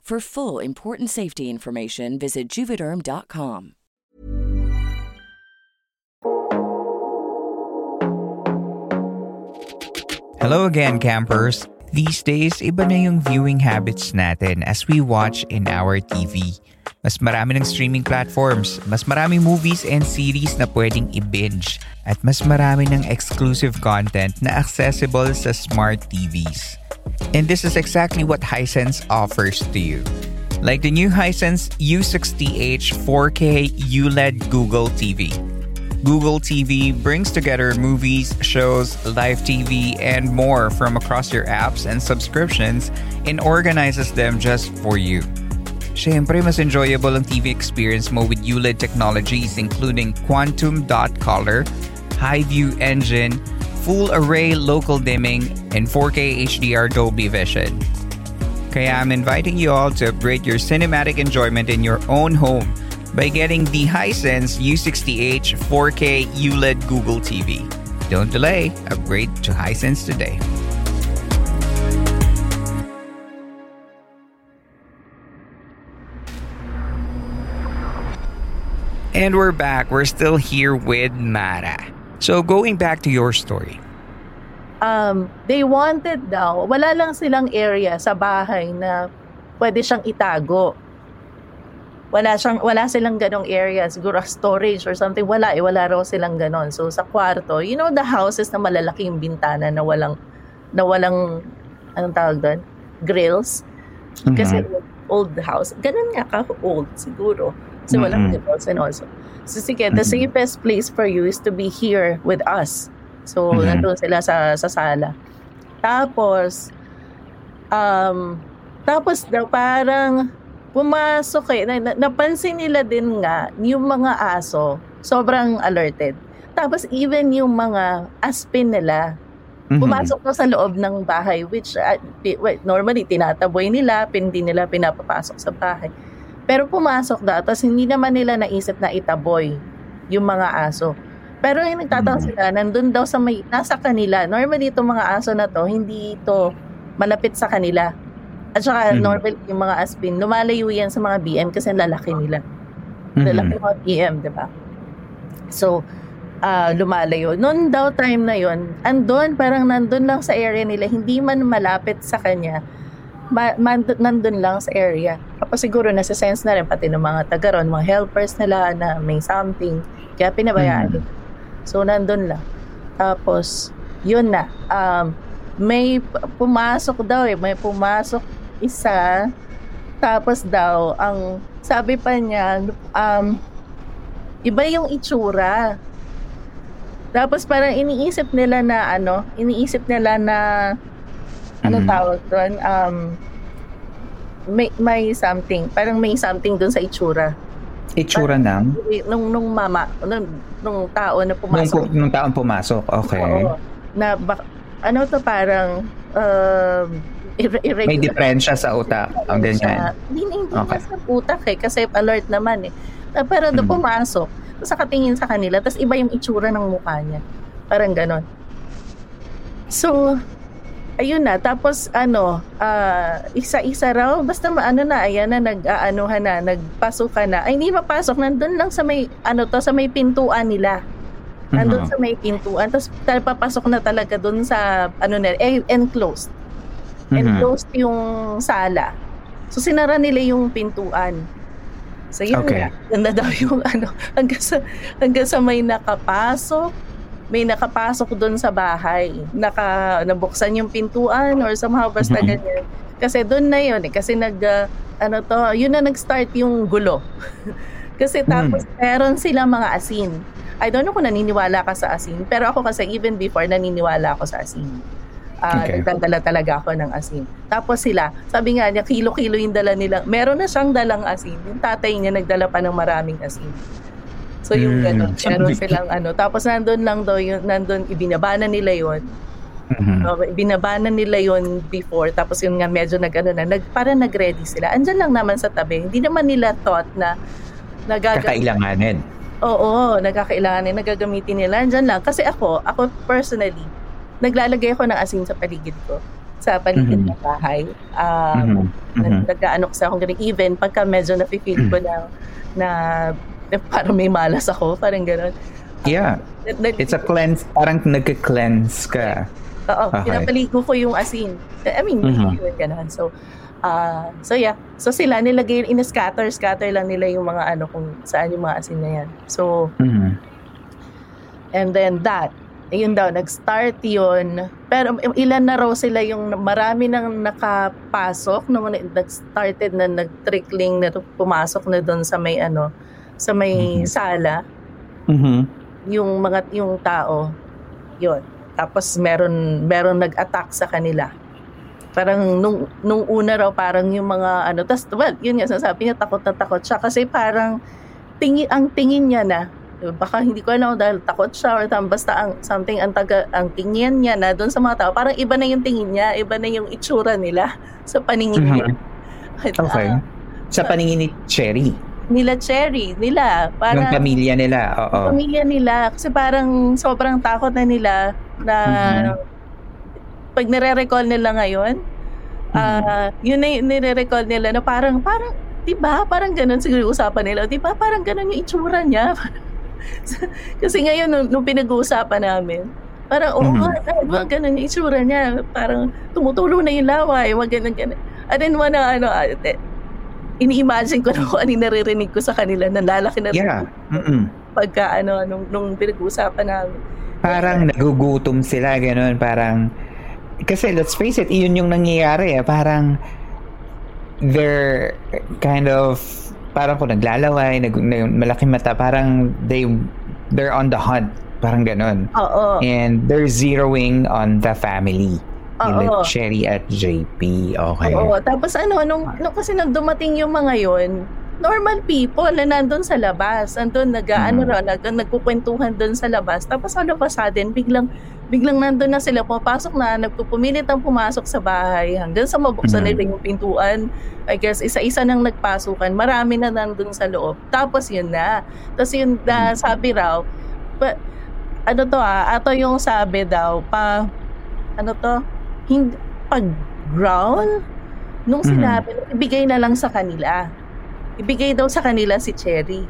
For full important safety information, visit juvederm.com. Hello again, campers. These days, iba na yung viewing habits natin as we watch in our TV. Mas marami ng streaming platforms, mas marami movies and series na pwedeng i-binge, at mas marami ng exclusive content na accessible sa smart TVs. And this is exactly what Hisense offers to you. Like the new Hisense U60H 4K ULED Google TV. Google TV brings together movies, shows, live TV, and more from across your apps and subscriptions and organizes them just for you. Siyempre, mas enjoyable ang TV experience mo with ULED technologies including Quantum Dot Color, High View Engine, Full Array Local Dimming, and 4K HDR Dolby Vision. Kaya I'm inviting you all to upgrade your cinematic enjoyment in your own home by getting the Hisense U60H 4K ULED Google TV. Don't delay, upgrade to Hisense today. And we're back. We're still here with Mara. So going back to your story. Um, they wanted daw, wala lang silang area sa bahay na pwede siyang itago. Wala, siyang, wala silang ganong area, siguro storage or something. Wala eh, wala raw silang ganon. So sa kwarto, you know the houses na malalaking bintana na walang, na walang, anong tawag doon? Grills. Kasi old house. Ganun nga ka old siguro. Kasi walang grills and also. So sige, the safest place for you is to be here with us. So, nandun sila sa, sa sala. Tapos, um, tapos daw parang pumasok eh. Na, na- napansin nila din nga yung mga aso, sobrang alerted. Tapos even yung mga aspin nila, pumasok na sa loob ng bahay which uh, normally tinataboy nila, hindi nila pinapapasok sa bahay. Pero pumasok daw, tapos hindi naman nila naisip na itaboy yung mga aso. Pero yung nagtataka sila, nandun daw sa may, nasa kanila. Normally, itong mga aso na to, hindi ito malapit sa kanila. At saka, normally, yung mga aspin, lumalayo yan sa mga BM kasi lalaki nila. Lalaki mga BM, di ba? So, ah, lumalayo. Noon daw time na yon, andun, parang nandun lang sa area nila, hindi man malapit sa kanya, ma- man- nandun lang sa area. Tapos siguro nasa-sense na rin pati ng mga taga ron, mga helpers nila na may something. Kaya pinabayaan nila. So, nandun lang. Tapos, yun na. Um, may pumasok daw eh. May pumasok isa. Tapos daw, ang sabi pa niya, um, iba yung itsura. Tapos parang iniisip nila na ano, iniisip nila na ano Mhm. tawag doon, um, may, may something, parang may something doon sa itsura. Itsura ng? Nung, nung mama, nung, nung tao na Nung, pumasok. pu- nung taon pumasok. Okay. Oo. na bak- ano to parang um, ir- irregular. May diferensya sa utak. Ang ganyan. Hindi, hindi Okay. sa utak eh, kasi alert naman eh. Pero doon Mhm. pumasok, tapos nakatingin sa kanila, tapos iba yung itsura ng mukha niya. Parang ganon. So, ayun na. Tapos ano, ah, isa-isa raw, basta maano na, ayan na, nag-aanuhan na, nagpasukan na. Ay, hindi mapasok, nandun lang sa may, ano to, sa may pintuan nila. Nandun Mhm. sa may pintuan. Tapos tal- papasok na talaga dun sa, ano na, eh, enclosed. Mhm. Enclosed yung sala. So, sinara nila yung pintuan. So, yun Okay. na. Ganda daw yung <laughs> ano, hanggang sa, hanggang sa may nakapasok, may nakapasok doon sa bahay. Naka, nabuksan yung pintuan or somehow basta Mhm. ganyan. Kasi doon na yun eh. Kasi nag, ah, ano to, yun na nag-start yung gulo. <laughs> kasi tapos meron silang mga asin. I don't know kung naniniwala ka sa asin, pero ako kasi even before naniniwala ako sa asin. Ah, Okay. nagdadala talaga ako ng asin. Tapos sila, sabi nga niya, kilo-kilo yung dala nila. Meron na siyang dalang asin. Yung tatay niya nagdala pa ng maraming asin. So yung Mm. gano'n, meron silang ano. Tapos nandun lang daw yun, nandun, ibinabana nila yon Mhm. Uh, binabana nila yon before tapos yun nga medyo nag ano na nag para nag-ready sila. Andyan lang naman sa tabi. Hindi naman nila thought na nagagamit. Kakailanganin. Oo, nagkakailangan nagagamitin nila. Andyan lang kasi ako, ako personally, naglalagay ako ng asin sa paligid ko. Sa paligid Mhm. ng bahay. Um, Mhm. Mhm. Nag-ano kasi ako ganun. Even pagka medyo na-feel ko na, na, na parang may malas ako, parang gano'n. Yeah. Nag- It's a cleanse. Parang nagka-cleanse ka. Oo, Okay. pinapaligo ko yung asin. I mean, Mhm. yun, ganun. So, ah so yeah. So sila nilagay, in-scatter, scatter lang nila yung mga ano kung saan yung mga asin na yan. So, Mhm. and then that, yun daw, nag-start yun. Pero ilan na raw sila yung marami nang nakapasok, no, nag-started na nag-trickling na pumasok na doon sa may ano, sa may Mhm. sala Mhm. yung mga yung tao yon tapos meron meron nag-attack sa kanila parang nung nung una raw parang yung mga ano tas well yun nga sasabi niya takot na takot siya kasi parang tingin ang tingin niya na baka hindi ko alam dahil takot siya or tam, basta ang something ang taga ang tingin niya na doon sa mga tao parang iba na yung tingin niya iba na yung itsura nila <laughs> sa paningin niya At, Okay. ah, Sa paningin ni Cherry. Nila Cherry nila Ng parang pamilya nila. Oo. pamilya nila kasi parang sobrang takot na nila na Mhm. pag nire-recall nila ngayon ah yun na yung nire-recall nila na parang parang 'di ba parang ganun siguro usapan nila 'di ba parang ganun yung itsura niya <laughs> kasi ngayon nung, nung pinag-uusapan namin parang oo Mhm. nga diba, ganun yung itsura niya parang tumutulo na yung laway wag ganun ganun I didn't wanna ano ah, eh, ini-imagine ko na kung ano naririnig ko sa kanila na lalaki na Yeah. Mm-mm. pagka ano nung, nung pinag-uusapan namin. Parang nagugutom sila, ganun. Parang, kasi let's face it, yun yung nangyayari eh. Parang, they're kind of, parang kung naglalaway, nag, nag- malaki mata, parang they, they're on the hunt. Parang ganun. Oo. And they're zeroing on the family. Nila Oo. Cherry at JP. Okay. Oo. Tapos ano, nung, nung kasi nang dumating yung mga yon normal people na nandun sa labas. Nandun, nag, ano Mhm. raw, nag, nagkukwentuhan dun sa labas. Tapos all of a sudden, biglang, biglang nandun na sila, pumapasok na, nagpupumilit ang pumasok sa bahay hanggang sa mabuksan Mhm. nila yung pintuan. I guess, isa-isa nang nagpasukan. Marami na nandun sa loob. Tapos yun na. Tapos yun na, sabi raw, pa, ano to ah, ato yung sabi daw, pa, ano to, hindi, pag growl, nung Mhm. sinabi, ibigay na lang sa kanila. Ibigay daw sa kanila si Cherry.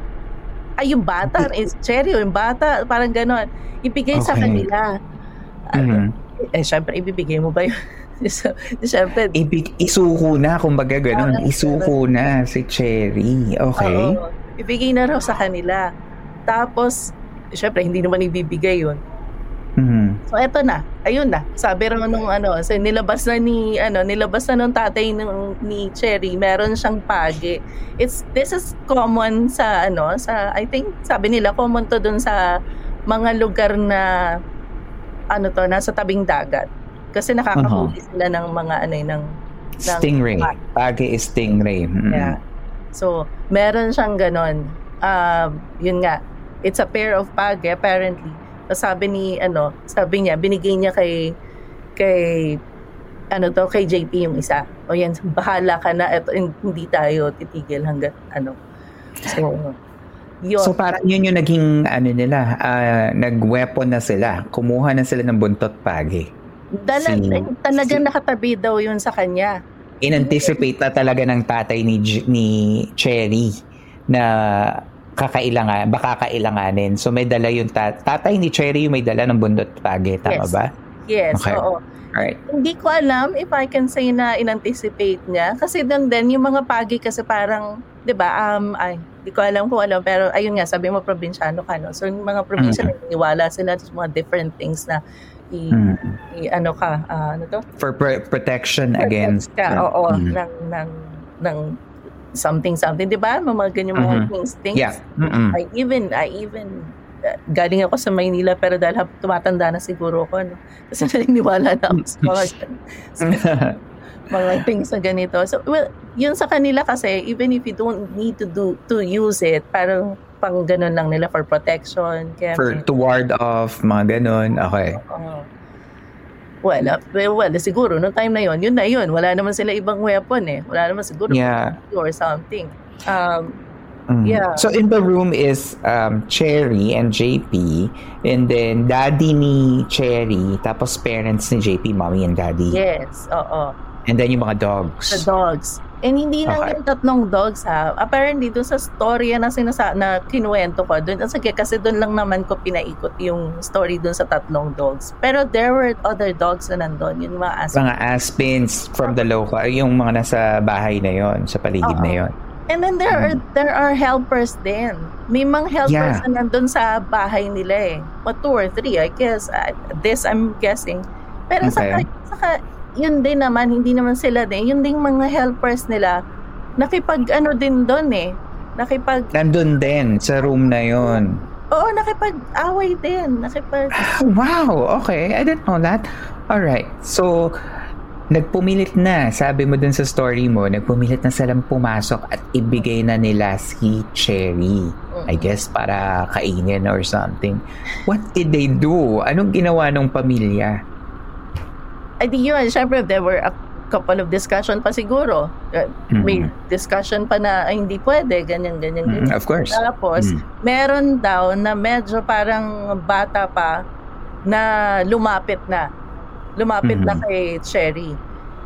Ay, yung bata, eh, si Cherry, yung bata, parang ganon. Ibigay sa Okay. kanila. Mhm. Eh, syempre, ibibigay mo ba yun? <laughs> so, syempre, Ibig, isuko na, kumbaga ganun. Oo, Isuko na si Cherry. Okay. oo, ibigay na raw sa kanila. Tapos, syempre, hindi naman ibibigay yun. Mhm. So eto na, ayun na. Sabi raw nung ano, so nilabas na ni ano, nilabas na nung tatay nung ni Cherry, meron siyang pagi. It's this is common sa ano, sa I think sabi nila common to dun sa mga lugar na ano to, nasa tabing dagat. Kasi nakakahuli sila ng mga ano eh, ng ng- Stingray. Pagi is stingray. Mhm. Yeah. So, meron siyang ganon. Um, yun nga, it's a pair of pagi apparently. So, sabi ni, ano, sabi niya, binigay niya kay, kay, ano to, kay JP yung isa. O yan, bahala ka na, eto, hindi tayo titigil hanggat, ano. So, yun. So parang yun yung naging ano nila, ah, nag-weapon na sila. Kumuha na sila ng buntot pagi. Dala, si- talagang si- nakatabi daw yun sa kanya. In-anticipate na talaga ng tatay ni, ni Cherry na kakailangan, baka kailanganin. So may dala yung tat- tatay ni Cherry yung may dala ng buntot pagi. Tama Yes. ba? Yes, Okay. oo. Alright. Hindi ko alam if I can say na in-anticipate niya. Kasi doon din, yung mga pagi kasi parang, di ba, um, ay, hindi ko alam kung alam, pero ayun nga, sabi mo probinsyano ka, no? So, yung mga probinsya, Mhm. naniniwala sila sa mga different things na i, Mhm. i- ano ka, ah, ano to? For pr- protection against... Ka, oo, Mhm. ng, ng, ng something, something, di ba? Mga ganyan mga Mhm. things, things. Yeah. Mm-mm. I even, I even galing ako sa Maynila pero dahil tumatanda na siguro ako, no? Kasi <laughs> naniniwala na ako sa mga, sa <laughs> <laughs> mga things na ganito. So, well, yun sa kanila kasi, even if you don't need to do to use it, parang pang ganun lang nila for protection. Kaya, For to ward off, mga ganun. Okay. Oo. Wala, well, well, siguro, no time na yon yun na yun. Wala naman sila ibang weapon eh. Wala naman siguro Yeah. or something. Um, Mm. Yeah. So in the room is um, Cherry and JP and then daddy ni Cherry tapos parents ni JP, mommy and daddy. yes, oo. And then yung mga dogs. The dogs. And hindi lang Okay. yung tatlong dogs ha. Apparently, doon sa storya na sinasa na kinuwento ko, doon, sige, kasi doon lang naman ko pinaikot yung story doon sa tatlong dogs. Pero there were other dogs na nandun, yung mga aso. Mga aspins from the local, yung mga nasa bahay na yon sa paligid Oo. na yon. And then there are there are helpers din. May mga helpers Yeah. na nandun sa bahay nila eh. What two or three, I guess. Uh, this I'm guessing. Pero Okay. saka, saka, yun din naman, hindi naman sila din. Yun din mga helpers nila, nakipag ano din doon eh. Nakipag, Nandun din sa room na yon. oo, nakipag-away din. Nakipag, <gasps> Wow, okay. I didn't know that. All right. So nagpumilit na, sabi mo dun sa story mo, nagpumilit na silang pumasok at ibigay na nila si Cherry. I guess para kainin or something. What did they do? Anong ginawa ng pamilya? I think yun, syempre, there were a couple of discussion pa siguro. Uh, May discussion pa na, ay, hindi pwede, ganyan, ganyan, Mm, ganyan. of course. Tapos, Mm. meron daw na medyo parang bata pa na lumapit na. Lumapit na Mhm. kay Cherry.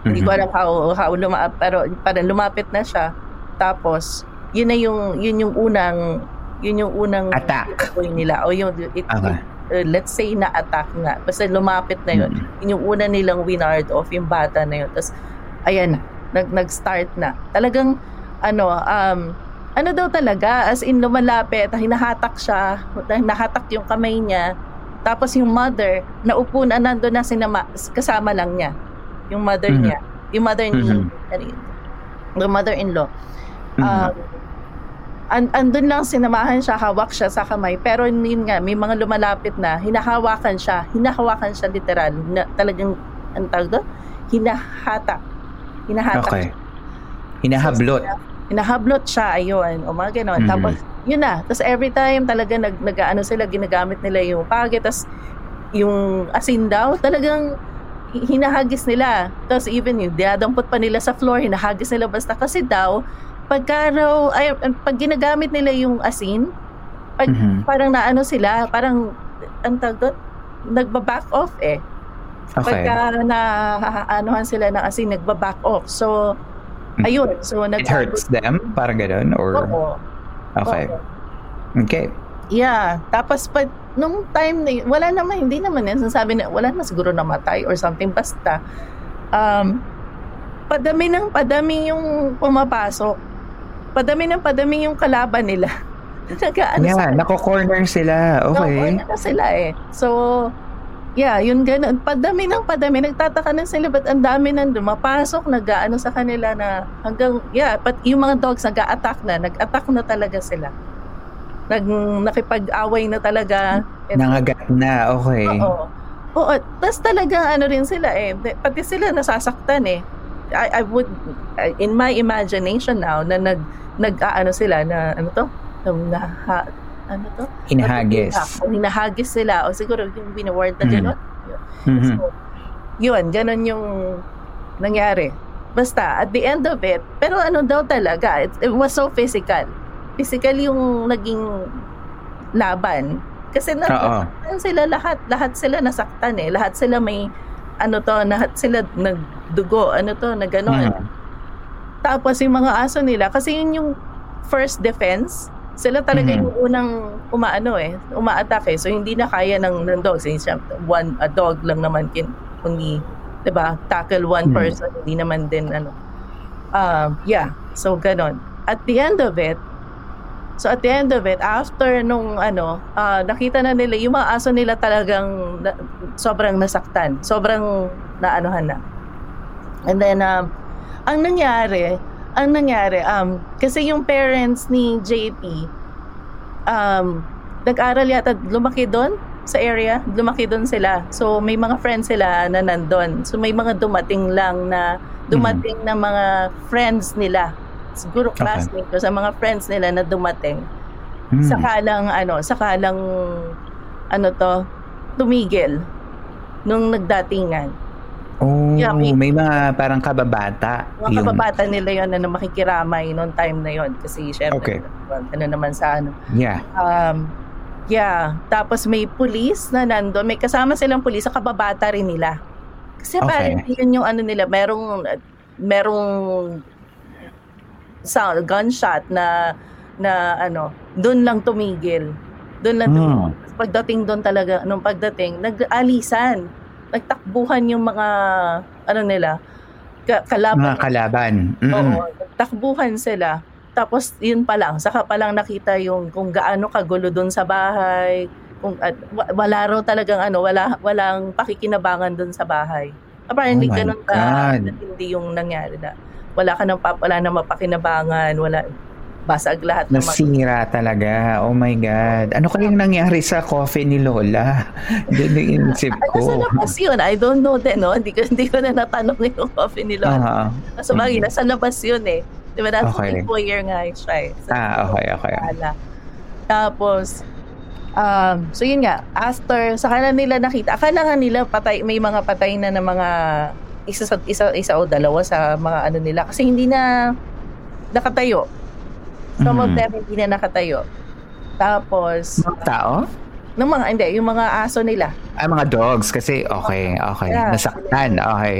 Hindi ko Mhm. alam how, how lumapit, pero parang lumapit na siya. Tapos, yun na yung, yun yung unang, yun yung unang Attack. nila. O yung, it, Okay. Uh, let's say na attack nga. Basta lumapit na yun. Mhm. Yun yung una nilang winard off yung bata na yun. Tapos, ayan na, nag, nag-start na. Talagang, ano, um, ano daw talaga, as in lumalapit, hinahatak siya, nahatak yung kamay niya, tapos yung mother, naupo na nandun na sinama, kasama lang niya. Yung mother Mhm. niya. Yung mother ni, Mhm. ano yun, the mother-in-law. Mhm. Um, an andun lang sinamahan siya, hawak siya sa kamay. Pero yun nga, may mga lumalapit na, hinahawakan siya, hinahawakan siya literal, na, talagang, ang tawag doon? Hinahatak. Hinahatak Okay. Hinahablot. Hinahablot siya, ayun, o mga ganon. Mhm. Tapos, yun na. Tapos every time talaga nag, nag ano sila, ginagamit nila yung pagit. Tapos, yung asin daw, talagang hi- hinahagis nila. Tapos even yung dinadampot pa nila sa floor, hinahagis nila basta. Kasi daw, pagka raw, ay, pag ginagamit nila yung asin, pag, Mhm. parang naano sila, parang, ang tawag doon, nagba-back off eh. Okay. Pagka na anuhan sila ng asin, nagba-back off. So, ayun. So, It hurts them? Parang ganun? Or... Oo. Okay. Oo. Okay. Yeah. Tapos, pag, nung time na wala naman, hindi naman yan. Sasabi na, wala naman siguro namatay or something. Basta, um, padami ng padami yung pumapasok. Padami ng padami yung kalaban nila. <laughs> Nag-ano yeah, sa- nako-corner sila. Okay. No, na sila eh. So, yeah, yun ganun. Padami ng padami. Nagtataka na sila, ba't ang dami nang dumapasok, nag-ano sa kanila na hanggang, yeah, but yung mga dogs nag-a-attack na, nag-attack na talaga sila. Nag, nakipag-away na talaga. Nangagat na. Okay. Oo. Oo. Tapos talaga ano rin sila eh. Pati sila nasasaktan eh. I, I would, in my imagination now, na nag, nag-ano sila na, ano to? Na, ha, ano to? Hinahagis. O hinahagis sila. O siguro yung binaward na Mhm. gano'n. Mhm. So, yun, ganun yung nangyari. Basta, at the end of it, pero ano daw talaga, it, it was so physical. Physical yung naging laban. Kasi nasaktan sila lahat. Lahat sila nasaktan eh. Lahat sila may, ano to, lahat sila nagdugo. Ano to, na gano'n. Mhm. Tapos yung mga aso nila, kasi yun yung first defense, sila talaga Mhm. yung unang umaano eh, umaatake. So hindi na kaya ng, ng dog. Since siya, one, a dog lang naman can only, di ba, tackle one Mhm. person. Hindi naman din ano. Um, yeah, so ganon. At the end of it, so at the end of it, after nung ano, ah, nakita na nila, yung mga aso nila talagang na, sobrang nasaktan. Sobrang naanuhan na. And then, um, ang nangyari, ang nangyari, um, kasi yung parents ni JP, um, nag-aral yata, lumaki doon sa area, lumaki doon sila. So may mga friends sila na nandun. So may mga dumating lang na dumating na mga friends nila. Siguro Okay. classmate ko sa mga friends nila na dumating. Hmm. Saka lang ano, saka lang ano to, tumigil nung nagdatingan. Oh, Yeah, may- may mga parang kababata. Mga yung- kababata nila yon na makikiramay noong time na yon kasi syempre Okay. ano naman sa ano Yeah. Um, yeah. Tapos may pulis na nandun. May kasama silang pulis sa kababata rin nila. Kasi Okay. parang yun yung ano nila. Merong, merong sound, gunshot na, na ano, doon lang tumigil. Doon lang Hmm. tumigil. Pagdating doon talaga, nung pagdating, nag-alisan. Nagtakbuhan yung mga, ano nila, ka- kalaban Mga kalaban. Mm-mm. Oo, takbuhan sila. Tapos yun pa lang, saka pa lang nakita yung kung gaano kagulo doon sa bahay, kung at, wa- wala raw talagang ano, wala walang pakikinabangan doon sa bahay. Apparently Oh ganun ka hindi yung nangyari na wala ka nang wala nang mapakinabangan, wala basag lahat ng Nasira talaga. Oh my God. Ano kayang nangyari sa coffee ni Lola? Doon na inisip Ay, nasa ko. labas yun. I don't know din, no? Hindi ko, hindi ko na natanong yung <laughs> coffee nila. Ah, Nasa bagay, nasa labas yun eh. Di ba? Nasa Okay. foyer nga siya eh. Sa- ah, okay, okay. Ala. Tapos, um, so yun nga, after, sa kanila nila nakita, akala nga nila patay, may mga patay na na mga isa, sa- isa, isa o dalawa sa mga ano nila. Kasi hindi na nakatayo. Some of Mhm. them hindi na nakatayo. Tapos, Mga tao? ng mga, hindi, yung mga aso nila. Ah, mga dogs. Kasi, okay, okay. Yeah. Nasaktan. Okay.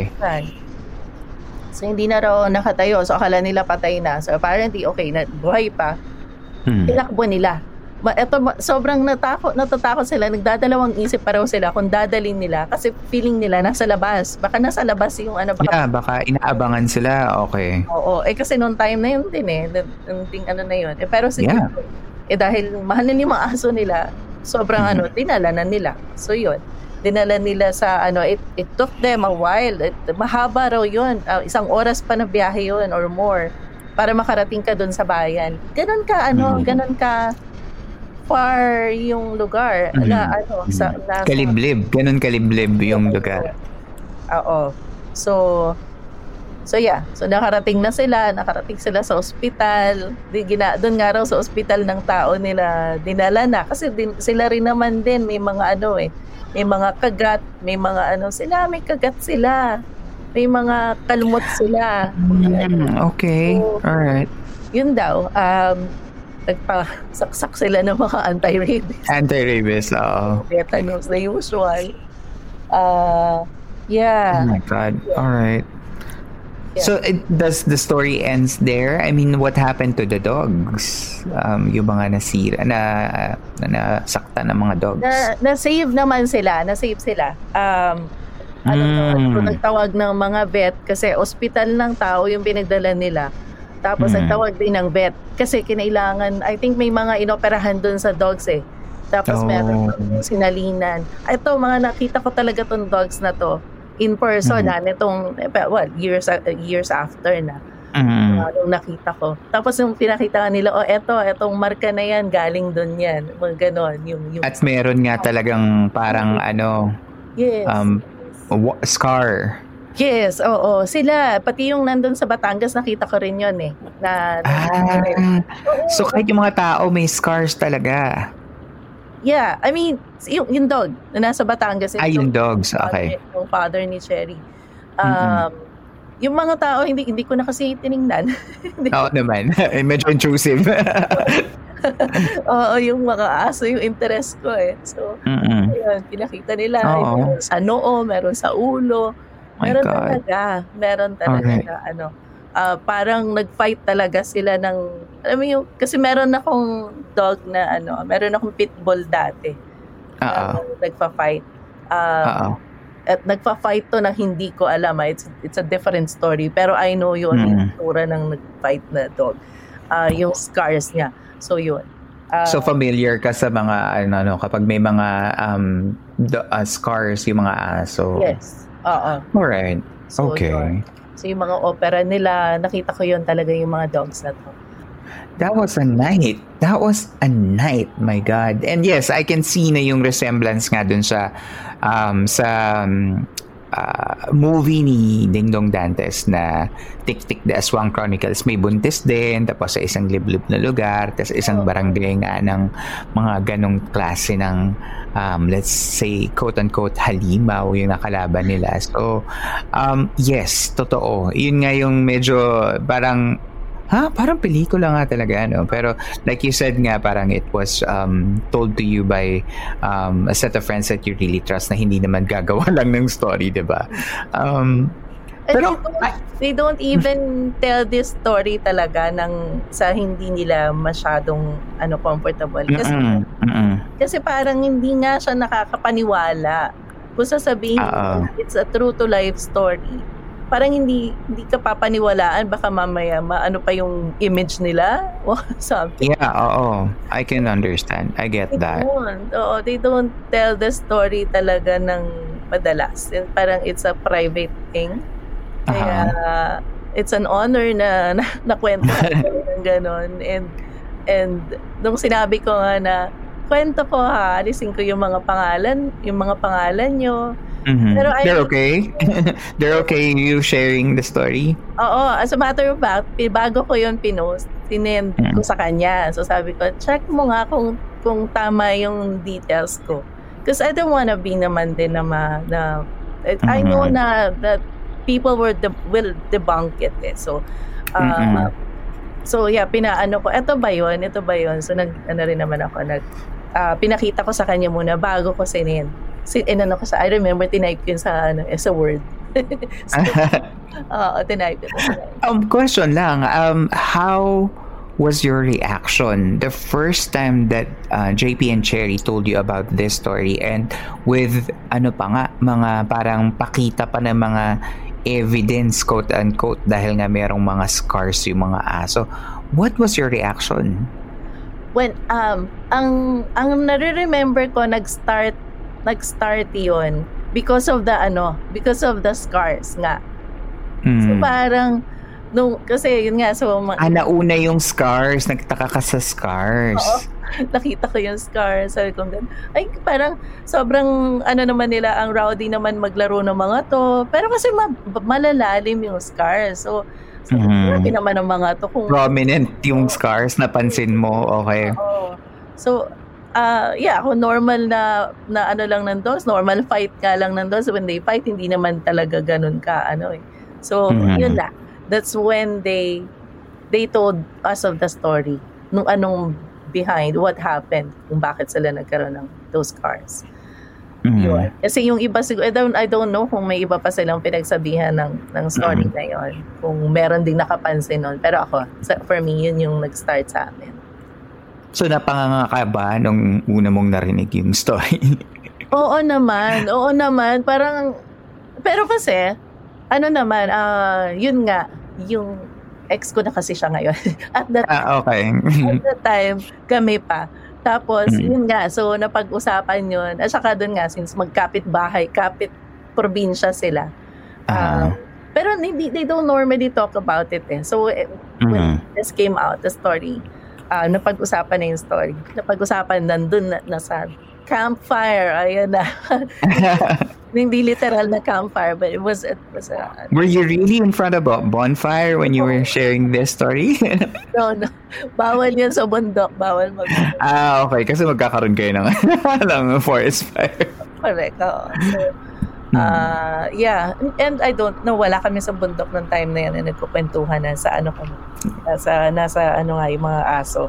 So, hindi na raw nakatayo. So, akala nila patay na. So, apparently, okay, na, buhay pa. Hmm. tinakbo nila. Ma, eto, ma- sobrang natakot, natatakot sila. Nagdadalawang isip pa raw sila kung dadalhin nila kasi feeling nila nasa labas. Baka nasa labas yung ano. Baka, Yeah, baka inaabangan sila. Okay. Oo. Eh kasi noong time na yun din eh. Ting ano na yun. Eh, pero siguro, eh dahil mahal na yung mga aso nila, sobrang ano, dinala na nila. So yun. Dinala nila sa ano, it, it took them a while. It, mahaba raw yun. Ah, isang oras pa na biyahe yun or more para makarating ka doon sa bayan. Ganon ka, ano, Mhm. ganon ka far yung lugar Mhm. na ano, sa, nasa- Kaliblib. Ganun kaliblib yung lugar. Oo. So, so yeah. So nakarating na sila, nakarating sila sa ospital. Di gina, doon nga raw sa ospital ng tao nila dinala na kasi din, sila rin naman din may mga ano eh, may mga kagat, may mga ano sila, may kagat sila. May mga kalmot sila. Mm, okay. Alright. Yun daw, um, nagpasaksak sila ng mga anti-rabies. Anti-rabies. Oo. Tetanus na usual. Uh, yeah. Oh my God. Alright. Yeah. So, it, does the story ends there? I mean, what happened to the dogs? Um, yung mga nasira, na, na nasakta ng mga dogs? na, na-save naman sila, na-save sila. Um, ano Mm. nagtawag ng mga vet kasi ospital ng tao yung pinagdala nila. Tapos Mm. nagtawag din ng vet kasi kinailangan, I think may mga inoperahan doon sa dogs eh. Tapos Oh. meron sinalinan. Ito, mga nakita ko talaga tong dogs na to in person Mm. na nitong, eh, well, years, years after na. Mm. Uh, nung nakita ko. Tapos yung pinakita nila, oh, eto, etong marka na yan, galing doon yan. Mga ganon. Yung, yung, At meron nga talagang parang ano, yes. um, scar. Yes, oo. Sila, pati yung nandun sa Batangas, nakita ko rin yun eh. Na, na- Ah, so kahit yung mga tao may scars talaga. yeah, I mean, yung, yung dog na nasa Batangas. Ah, yung dogs. Okay. Yung father ni Cherry. Um, Yung mga tao, hindi hindi ko na kasi tiningnan. <laughs> Oo naman. Eh, Medyo intrusive. <laughs> Oo, yung mga aso, yung interest ko eh. So, Mm-mm. ayun, pinakita nila. Meron sa noo, meron sa ulo. My meron God. talaga. Meron talaga Alright. na ano. ah, parang nag-fight talaga sila ng, alam mo yung, kasi meron akong dog na ano, meron akong pitbull dati. Oo. na nagpa-fight. Ah, Oo. at nagpa-fight to na hindi ko alam. ah. It's, it's a different story. Pero I know yun, Mm. yung itsura ng nag-fight na dog. Ah, yung scars niya. So yun. Ah, So familiar ka sa mga ano, ano kapag may mga um do- uh, scars yung mga aso. yes. Oo. Alright. So, Okay. yun. So yung mga opera nila, nakita ko yun talaga yung mga dogs na to. That was a night. That was a night, my God. And yes, I can see na yung resemblance nga dun sa um, sa um, uh, movie ni Ding Dong Dantes na Tik Tik The Aswang Chronicles. May buntis din, tapos sa isang liblib na lugar, tapos isang barangay nga ng mga ganong klase ng um, let's say quote-unquote halimaw yung nakalaban nila. So, um, yes, totoo. Yun nga yung medyo parang ha, parang pelikula nga talaga, ano? Pero like you said nga, parang it was um, told to you by um, a set of friends that you really trust na hindi naman gagawa <laughs> lang ng story, di ba? Um, pero, they don't, they don't even tell this story talaga ng sa hindi nila masyadong ano comfortable kasi mm-mm, mm-mm. kasi parang hindi nga siya nakakapaniwala kung sasabihin Uh-oh. it's a true to life story parang hindi hindi ka papaniwalaan baka mamaya maano pa yung image nila <laughs> or something. Yeah, oo. I can understand. I get They that. don't. Oo, they don't tell the story talaga ng madalas. And parang it's a private thing. Kaya it's an honor na na, <laughs> na kwento <laughs> ng ganon. And and nung sinabi ko nga na kwento ko ha, alisin ko yung mga pangalan, yung mga pangalan nyo, Mhm. Pero I- They're okay? <laughs> They're okay you sharing the story? Oo, as a matter of fact, bago ko yun pinost, sinend Mm. ko sa kanya. So sabi ko, check mo nga kung, kung tama yung details ko. Because I don't wanna be naman din na ma, na, I know Mhm. na that people were de- will debunk it eh. So, uh, Mhm. so yeah, pinaano ko, eto ba yun? Ito ba yun? So nag, ano rin naman ako, nag, ah, pinakita ko sa kanya muna bago ko sinend. Si, inano ko sa, I remember, tinype ko yun sa, ano, as a word. <laughs> so, <laughs> Oo, tinype ko. um, question lang. Um, how was your reaction the first time that uh, JP and Cherry told you about this story and with ano pa nga mga parang pakita pa ng mga evidence quote unquote dahil nga merong mga scars yung mga aso what was your reaction when um ang ang nare-remember ko nag-start nag-start 'yon because of the ano because of the scars nga. So Hmm. parang nung kasi yun nga so ma- ah nauna yung scars. Nagtaka ka sa scars. Oo. <laughs> nakita ko yung scars. Sabi ko ay parang sobrang ano naman nila ang rowdy naman maglaro ng mga to. Pero kasi ma- malalalim yung scars. So so grabe naman ang mga to kung prominent yung scars napansin mo. Okay. Oo. So, uh, yeah, kung normal na, na ano lang ng dogs, normal fight ka lang ng dogs, when they fight, hindi naman talaga ganun ka, ano eh. So, Mhm. yun na. That's when they, they told us of the story. Nung anong behind, what happened, kung bakit sila nagkaroon ng those cars. Mhm. Yun. Kasi yung iba siguro, I don't, I don't know kung may iba pa silang pinagsabihan ng, ng story Mhm. na yun. Kung meron ding nakapansin nun. Pero ako, for me, yun yung nag-start sa amin. So napanganga ka ba nung una mong narinig yung story? <laughs> Oo naman, oo naman. Parang, pero kasi, ano naman, ah yun nga, yung ex ko na kasi siya ngayon. <laughs> At that, ah, okay. at that <laughs> time, kami pa. Tapos, Mm. yun nga, so napag-usapan yun. At saka doon nga, since magkapit bahay, kapit probinsya sila. Ah. Ah, pero hindi, they don't normally talk about it eh. So, eh, when Mhm. this came out, the story, ah napag-usapan na yung story. Napag-usapan nandun na, nasa campfire. Ayan na. <laughs> Hindi literal na campfire, but it was, it was a, Were you really in front of a bonfire when you were sharing this story? <laughs> no, no. Bawal yun sa bundok. Bawal mag ah, okay. Kasi magkakaroon kayo ng, <laughs> ng forest fire. correct. Oo. So, ah yeah. And I don't know, wala kami sa bundok ng time na yan na nagkukwentuhan na sa ano kami. Nasa, nasa ano nga, yung mga aso.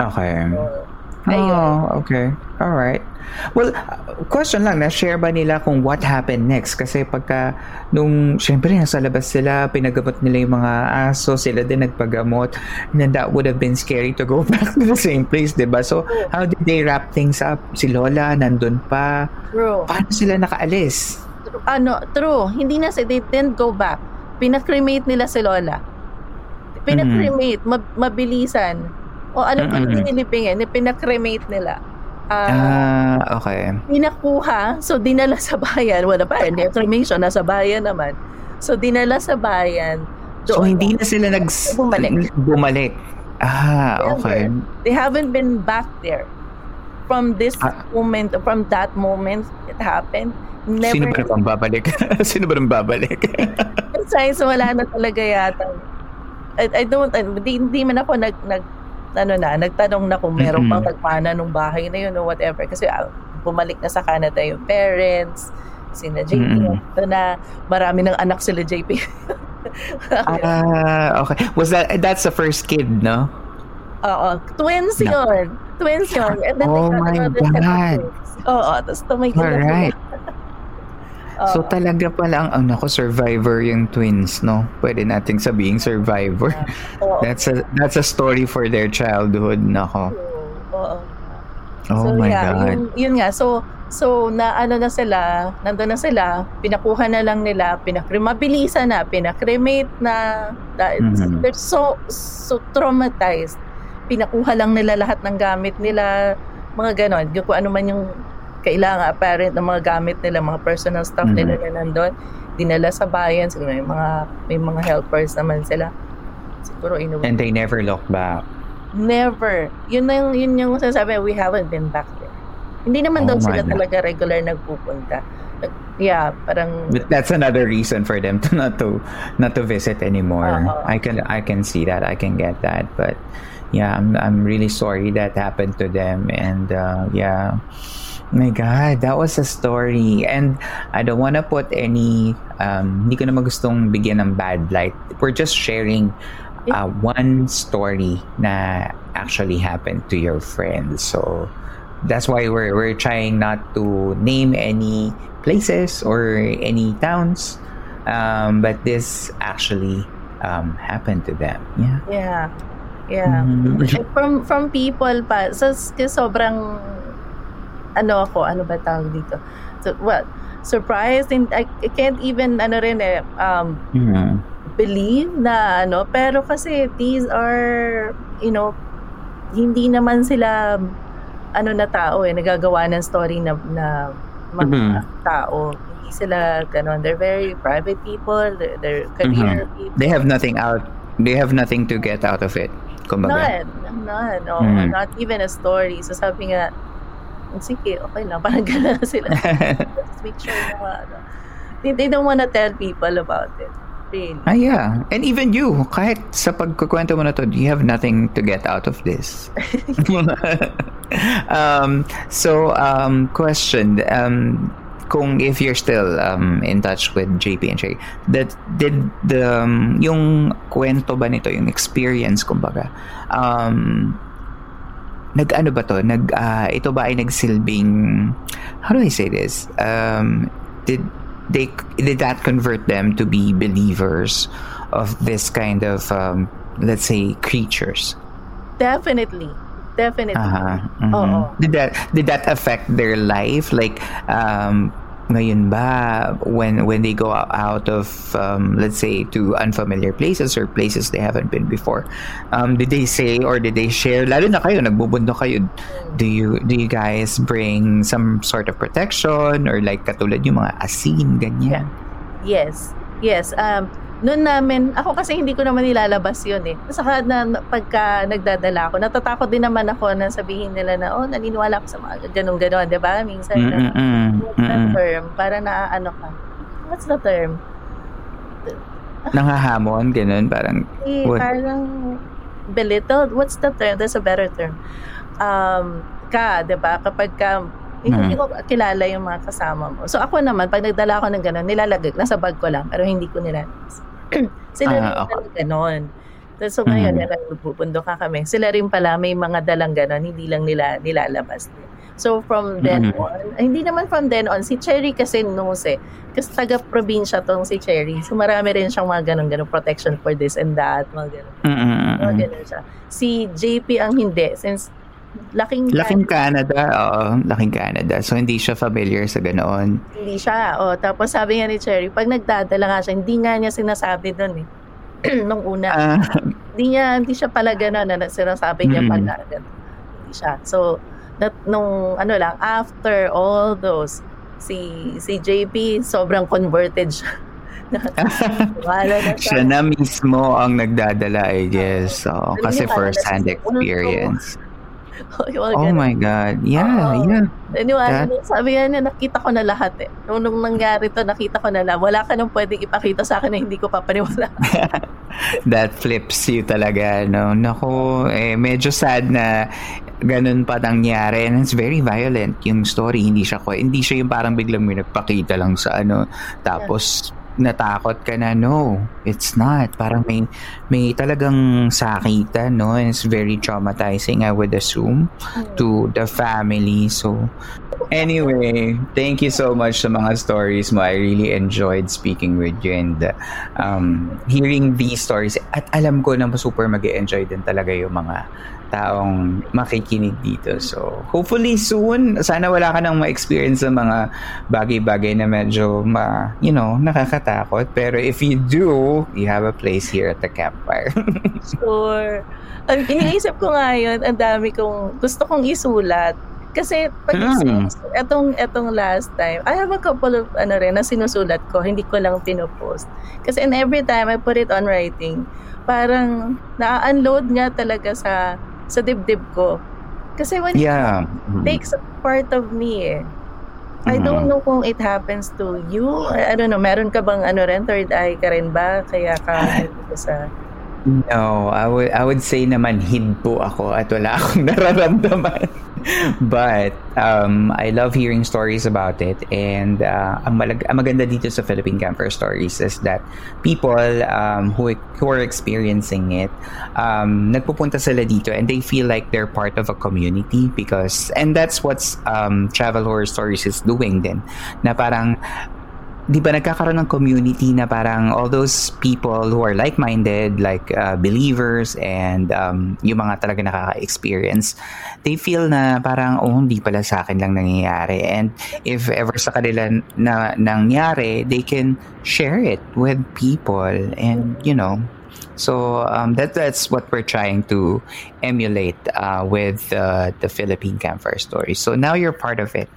Okay. Ayun. Oh, okay. All right. Well, question lang, na-share ba nila kung what happened next? Kasi pagka, nung, syempre, nasa labas sila, pinagamot nila yung mga aso, sila din nagpagamot, and then that would have been scary to go <laughs> back to the same place, di ba? So, how did they wrap things up? Si Lola, nandun pa. True. Paano sila nakaalis? ano, true, hindi na si, they didn't go back. Pinakremate nila si Lola. Pinakremate, mab- mabilisan. O ano pa Mm-mm. mm nilipingin, pinakremate nila. Ah, Ah, okay. pinakuha, so dinala sa bayan. Wala pa, hindi cremation, nasa bayan naman. So dinala sa bayan. So, Doon- hindi na sila nag... Bumalik. Bumalik. Ah, okay. They haven't been back there from this Ah. moment, from that moment it happened. Never. Sino ba naman babalik? <laughs> Sino ba naman babalik? Signs wala na talaga yata. I, I don't, I, hindi, hindi man ako nag, nag, ano na, nagtanong na kung meron Mm-mm. pang nagmana nung bahay na yun or whatever. Kasi ah, bumalik na sa Canada yung parents, sina JP. Mm-mm. Ito na, marami ng anak sila JP. <laughs> Ah, okay. Was that that's the first kid, no? Oo. Twins No. yun. Twins yun. And then Oh they got my God. Oo. Tapos tumigil na sila. So talaga pala ang ano ko survivor yung twins, no? Pwede nating sabing survivor. <laughs> Oo. That's a that's a story for their childhood, nako. Oo. Oh so, my yeah, god. Yun, yun nga. So, so na ano na sila, nandun na sila, pinakuha na lang nila, pinakre, mabilisan na, pinakremate na. Mhm. They're so, so traumatized. Pinakuha lang nila lahat ng gamit nila, mga ganon. Yung kung ano man yung kailangan apparent ng mga gamit nila, mga personal stuff Mhm. nila na nandun, dinala sa bayan, siguro may mga, may mga helpers naman sila. Siguro inuwi. And they never look back. Never. Yun na yung, yun yung sasabi, we haven't been back there. Hindi naman Oh daw sila God. talaga regular nagpupunta. Nag- Yeah, parang But that's another reason for them to <laughs> not to not to visit anymore. Oo. I can I can see that. I can get that. But yeah, I'm I'm really sorry that happened to them. And uh, yeah, my God, that was a story. And I don't want to put any. Um, hindi ko naman gustong bigyan ng bad light. We're just sharing. Uh, one story na actually happened to your friends. So that's why we're we're trying not to name any places or any towns um, but this actually um, happened to them yeah yeah. Yeah. Mhm. Eh, From from people pa. So, sobrang ano ako, ano ba tawag dito? So, what? Surprised and I, I can't even ano rin eh um Mhm. believe na ano pero kasi these are you know hindi naman sila ano na tao eh nagagawa ng story na na mga Mhm. tao hindi sila ganon they're very private people they're, they're career people they have nothing out they have nothing to get out of it kumbaga none none no, Mhm. not even a story so sabi nga sige okay lang. Parang gano'n sila. <laughs> Just make sure na ano, they, they don't wanna tell people about it. Really. Ah yeah. And even you kahit sa pagkukwento mo na to you have nothing to get out of this. <laughs> Um so um question um kung if you're still um, in touch with JP and Shay, that did the um, yung kwento ba nito, yung experience kumbaga, um, nag ano ba to? Nag ah, ito ba ay nagsilbing how do I say this? Um, did they did that convert them to be believers of this kind of um, let's say creatures? definitely definitely Uh-huh. Mhm. Oo. Did that did that affect their life? Like um ngayon ba when when they go out of um, let's say to unfamiliar places or places they haven't been before um, did they say or did they share lalo na kayo nagbubundok kayo do you do you guys bring some sort of protection or like katulad yung mga asin ganyan Yes. Yes. Um, noon namin, ako kasi hindi ko naman nilalabas yun eh. Saka na, na- pagka nagdadala ako, natatakot din naman ako na sabihin nila na, oh, naniniwala ako sa mga ganun-ganon, di ba? Minsan, na, Mm-mm-mm. what's the Mm-mm. term? Para naaano ka. What's the term? nangahamon ganun parang Eh, What? parang belittled. What's the term? There's a better term. Um, ka, di ba? Kapag ka, eh, hindi Mhm. ko kilala yung mga kasama mo. So ako naman, pag nagdala ako ng gano'n, nilalagay, nasa bag ko lang, pero hindi ko nilalabas. <clears throat> Sila rin okay. pala gano'n. So ngayon, Mhm. mm pupundo ka kami. Sila rin pala may mga dalang gano'n, hindi lang nila nilalabas. So from then Mhm. on, hindi naman from then on, si Cherry kasi knows eh. Kasi taga-probinsya tong si Cherry. So marami rin siyang mga ganun-ganun protection for this and that, mga ganun. Mm-mm-mm. Mga ganun siya. Si JP ang hindi since laking Laking Canada, oo. Laking Canada. So, hindi siya familiar sa ganoon. hindi siya. O, tapos sabi nga ni Cherry, pag nagdadala nga siya, hindi nga niya sinasabi doon eh. <clears throat> Nung una. Ah, Hindi niya, hindi siya pala gano'n na sinasabi niya Mm. pala. ganun. Hindi siya. So, that, nung ano lang, after all those, si si JP, sobrang converted siya. <laughs> Wala na Siya na mismo ang nagdadala, I guess. So, kasi first-hand siya experience. <laughs> Oh ganun. my God. Yeah, Oo. yeah. Naniwala That- na, sabi niya, nakita ko na lahat eh. Nung, nung nangyari to, nakita ko na lang. Wala ka nang pwedeng ipakita sa akin na hindi ko papaniwala. <laughs> <laughs> That flips you talaga, no? Nako, eh, medyo sad na ganun pa nangyari and it's very violent yung story hindi siya ko hindi siya yung parang biglang may nagpakita lang sa ano tapos natakot ka na no it's not parang may may talagang sakitan no and it's very traumatizing I would assume to the family so Anyway, thank you so much sa mga stories mo. I really enjoyed speaking with you and um, hearing these stories. At alam ko na super mag enjoy din talaga yung mga taong makikinig dito. So, hopefully soon, sana wala ka nang ma-experience sa mga bagay-bagay na medyo, ma, you know, nakakatakot. Pero if you do, you have a place here at the campfire. <laughs> Sure. Ang iniisip ko nga yun, ang dami kong, gusto kong isulat. Kasi pag Hmm. etong, etong last time, I have a couple of ano rin na sinusulat ko, hindi ko lang pinopost. Kasi and every time I put it on writing, parang na-unload nga talaga sa sa dibdib ko. Kasi when yeah. it takes a part of me eh. I don't know kung it happens to you. I, don't know, meron ka bang ano rin, third eye ka rin ba? Kaya ka sa... No, I would I would say naman hidpo ako at wala akong <laughs> nararamdaman. But um, I love hearing stories about it. And uh, ang, malag- ang maganda dito sa Philippine Camper Stories is that people um, who, who are experiencing it, um, nagpupunta sila dito and they feel like they're part of a community because, and that's what's um, Travel Horror Stories is doing din, na parang di ba nagkakaroon ng community na parang all those people who are like-minded, like uh, believers and um, yung mga talaga nakaka-experience, they feel na parang, oh, hindi pala sa akin lang nangyayari. And if ever sa kanila na nangyari, they can share it with people and, you know, so um, that that's what we're trying to emulate uh, with uh, the Philippine Campfire Story. So now you're part of it.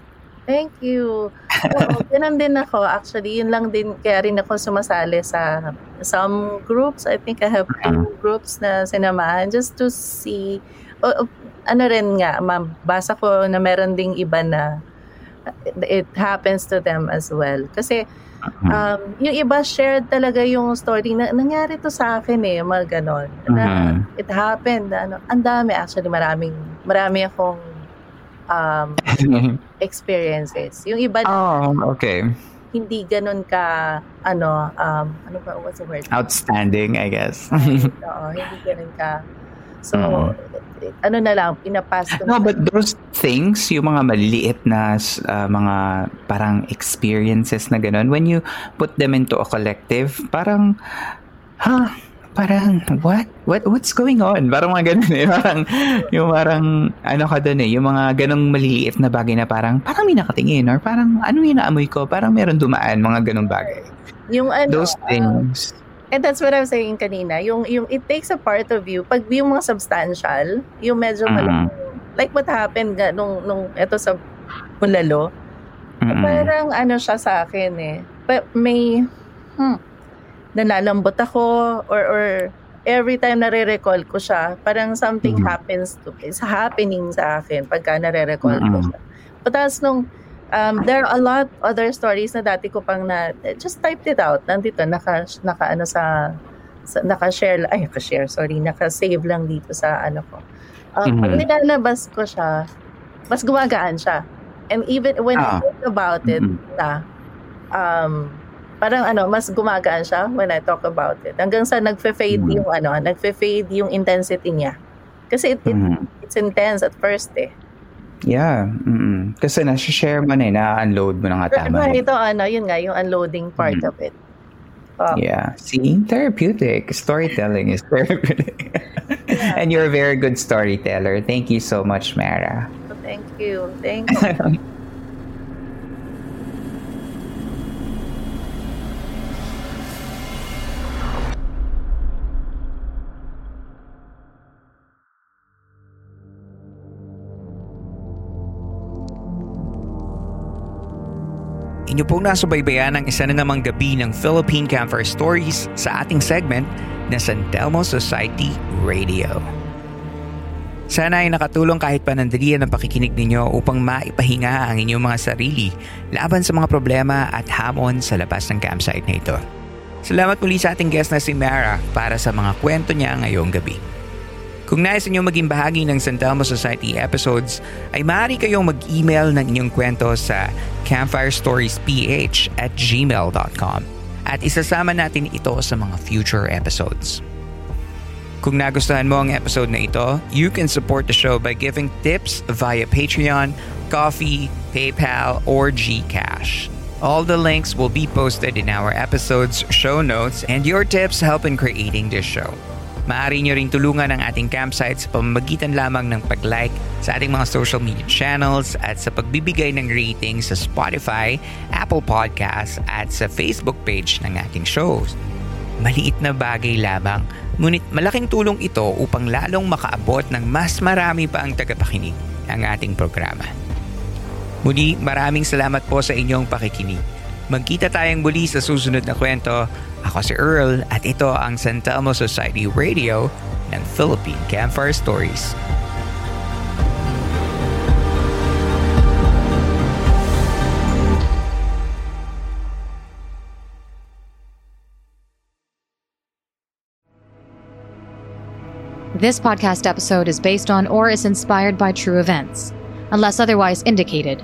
Thank you. Oo, <laughs> ganun din ako. Actually, yun lang din, kaya rin ako sumasali sa some groups. I think I have two groups na sinamahan just to see, o- o- ano rin nga, mabasa ko na meron ding iba na it happens to them as well. Kasi, um, yung iba shared talaga yung story na nangyari to sa akin eh, mga ganon. Na Mhm. it happened, ano, ang dami actually, maraming, marami akong um, <laughs> experiences. Yung iba oh, okay. hindi ganun ka ano um ano ba what's the word? Outstanding, I guess. Oo, hindi <laughs> ganun ka. So Oo. ano na lang pinapas ko. no, but those things, yung mga maliliit na uh, mga parang experiences na ganun, when you put them into a collective, parang, ha, parang, what? What what's going on? Parang mga ganun eh. <laughs> Parang, yung parang, ano ka dun eh, yung mga ganong maliliit na bagay na parang, parang may nakatingin or parang, ano yung naamoy ko? Parang meron dumaan, mga ganong bagay. yung ano Those ah, things. and that's what I was saying kanina. Yung yung it takes a part of you pag yung mga substantial, yung medyo Mhm. malaki. Like what happened nga nung nung eto sa Bulalo. Mm-mm. Parang ano siya sa akin eh. But may hmm, nalalambot ako or or every time nare-recall ko siya, parang something Mhm. happens to is happening sa akin pagka nare-recall ko Mm-mm. siya. But that's nung um, there are a lot other stories na dati ko pang na just typed it out. Nandito naka naka ano sa, sa naka-share ay naka-share sorry, naka-save lang dito sa ano ko. Um, Pag Mhm. nilalabas ko siya, mas gumagaan siya. And even when I Ah. think about it Mhm. na um parang ano, mas gumagaan siya when I talk about it. Hanggang sa nagfe-fade Mhm. yung ano, nagfe-fade yung intensity niya. Kasi it, it- Mhm. it's intense at first eh. Yeah. Mm-mm. Kasi nasa-share mo na eh, na-unload mo na nga tama. eh. ito ano, yun nga, yung unloading part Mhm. of it. Um, Yeah. See, therapeutic. Storytelling is <laughs> therapeutic. and you're a very good storyteller. Thank you so much, Mara. Thank you. Thank you. <laughs> inyo pong nasubaybayan ang isa na namang gabi ng Philippine Campfire Stories sa ating segment na San Telmo Society Radio. Sana ay nakatulong kahit panandalian ang pakikinig ninyo upang maipahinga ang inyong mga sarili laban sa mga problema at hamon sa labas ng campsite na ito. Salamat muli sa ating guest na si Mara para sa mga kwento niya ngayong gabi. Kung nais niyo maging bahagi ng San Telmo Society episodes, ay maaari kayong mag-email ng inyong kwento sa campfirestoriesph at gmail.com at isasama natin ito sa mga future episodes. Kung nagustuhan mo ang episode na ito, you can support the show by giving tips via Patreon, Coffee, PayPal, or GCash. All the links will be posted in our episode's show notes and your tips help in creating this show. Maaari nyo ring tulungan ang ating campsite sa pamamagitan lamang ng pag-like sa ating mga social media channels at sa pagbibigay ng rating sa Spotify, Apple Podcasts at sa Facebook page ng ating shows. Maliit na bagay lamang, ngunit malaking tulong ito upang lalong makaabot ng mas marami pa ang tagapakinig ang ating programa. Muli, maraming salamat po sa inyong pakikinig. Magkita tayong muli sa susunod na kwento. Ako si Earl at ito ang San Telmo Society Radio ng Philippine Campfire Stories. This podcast episode is based on or is inspired by true events. Unless otherwise indicated,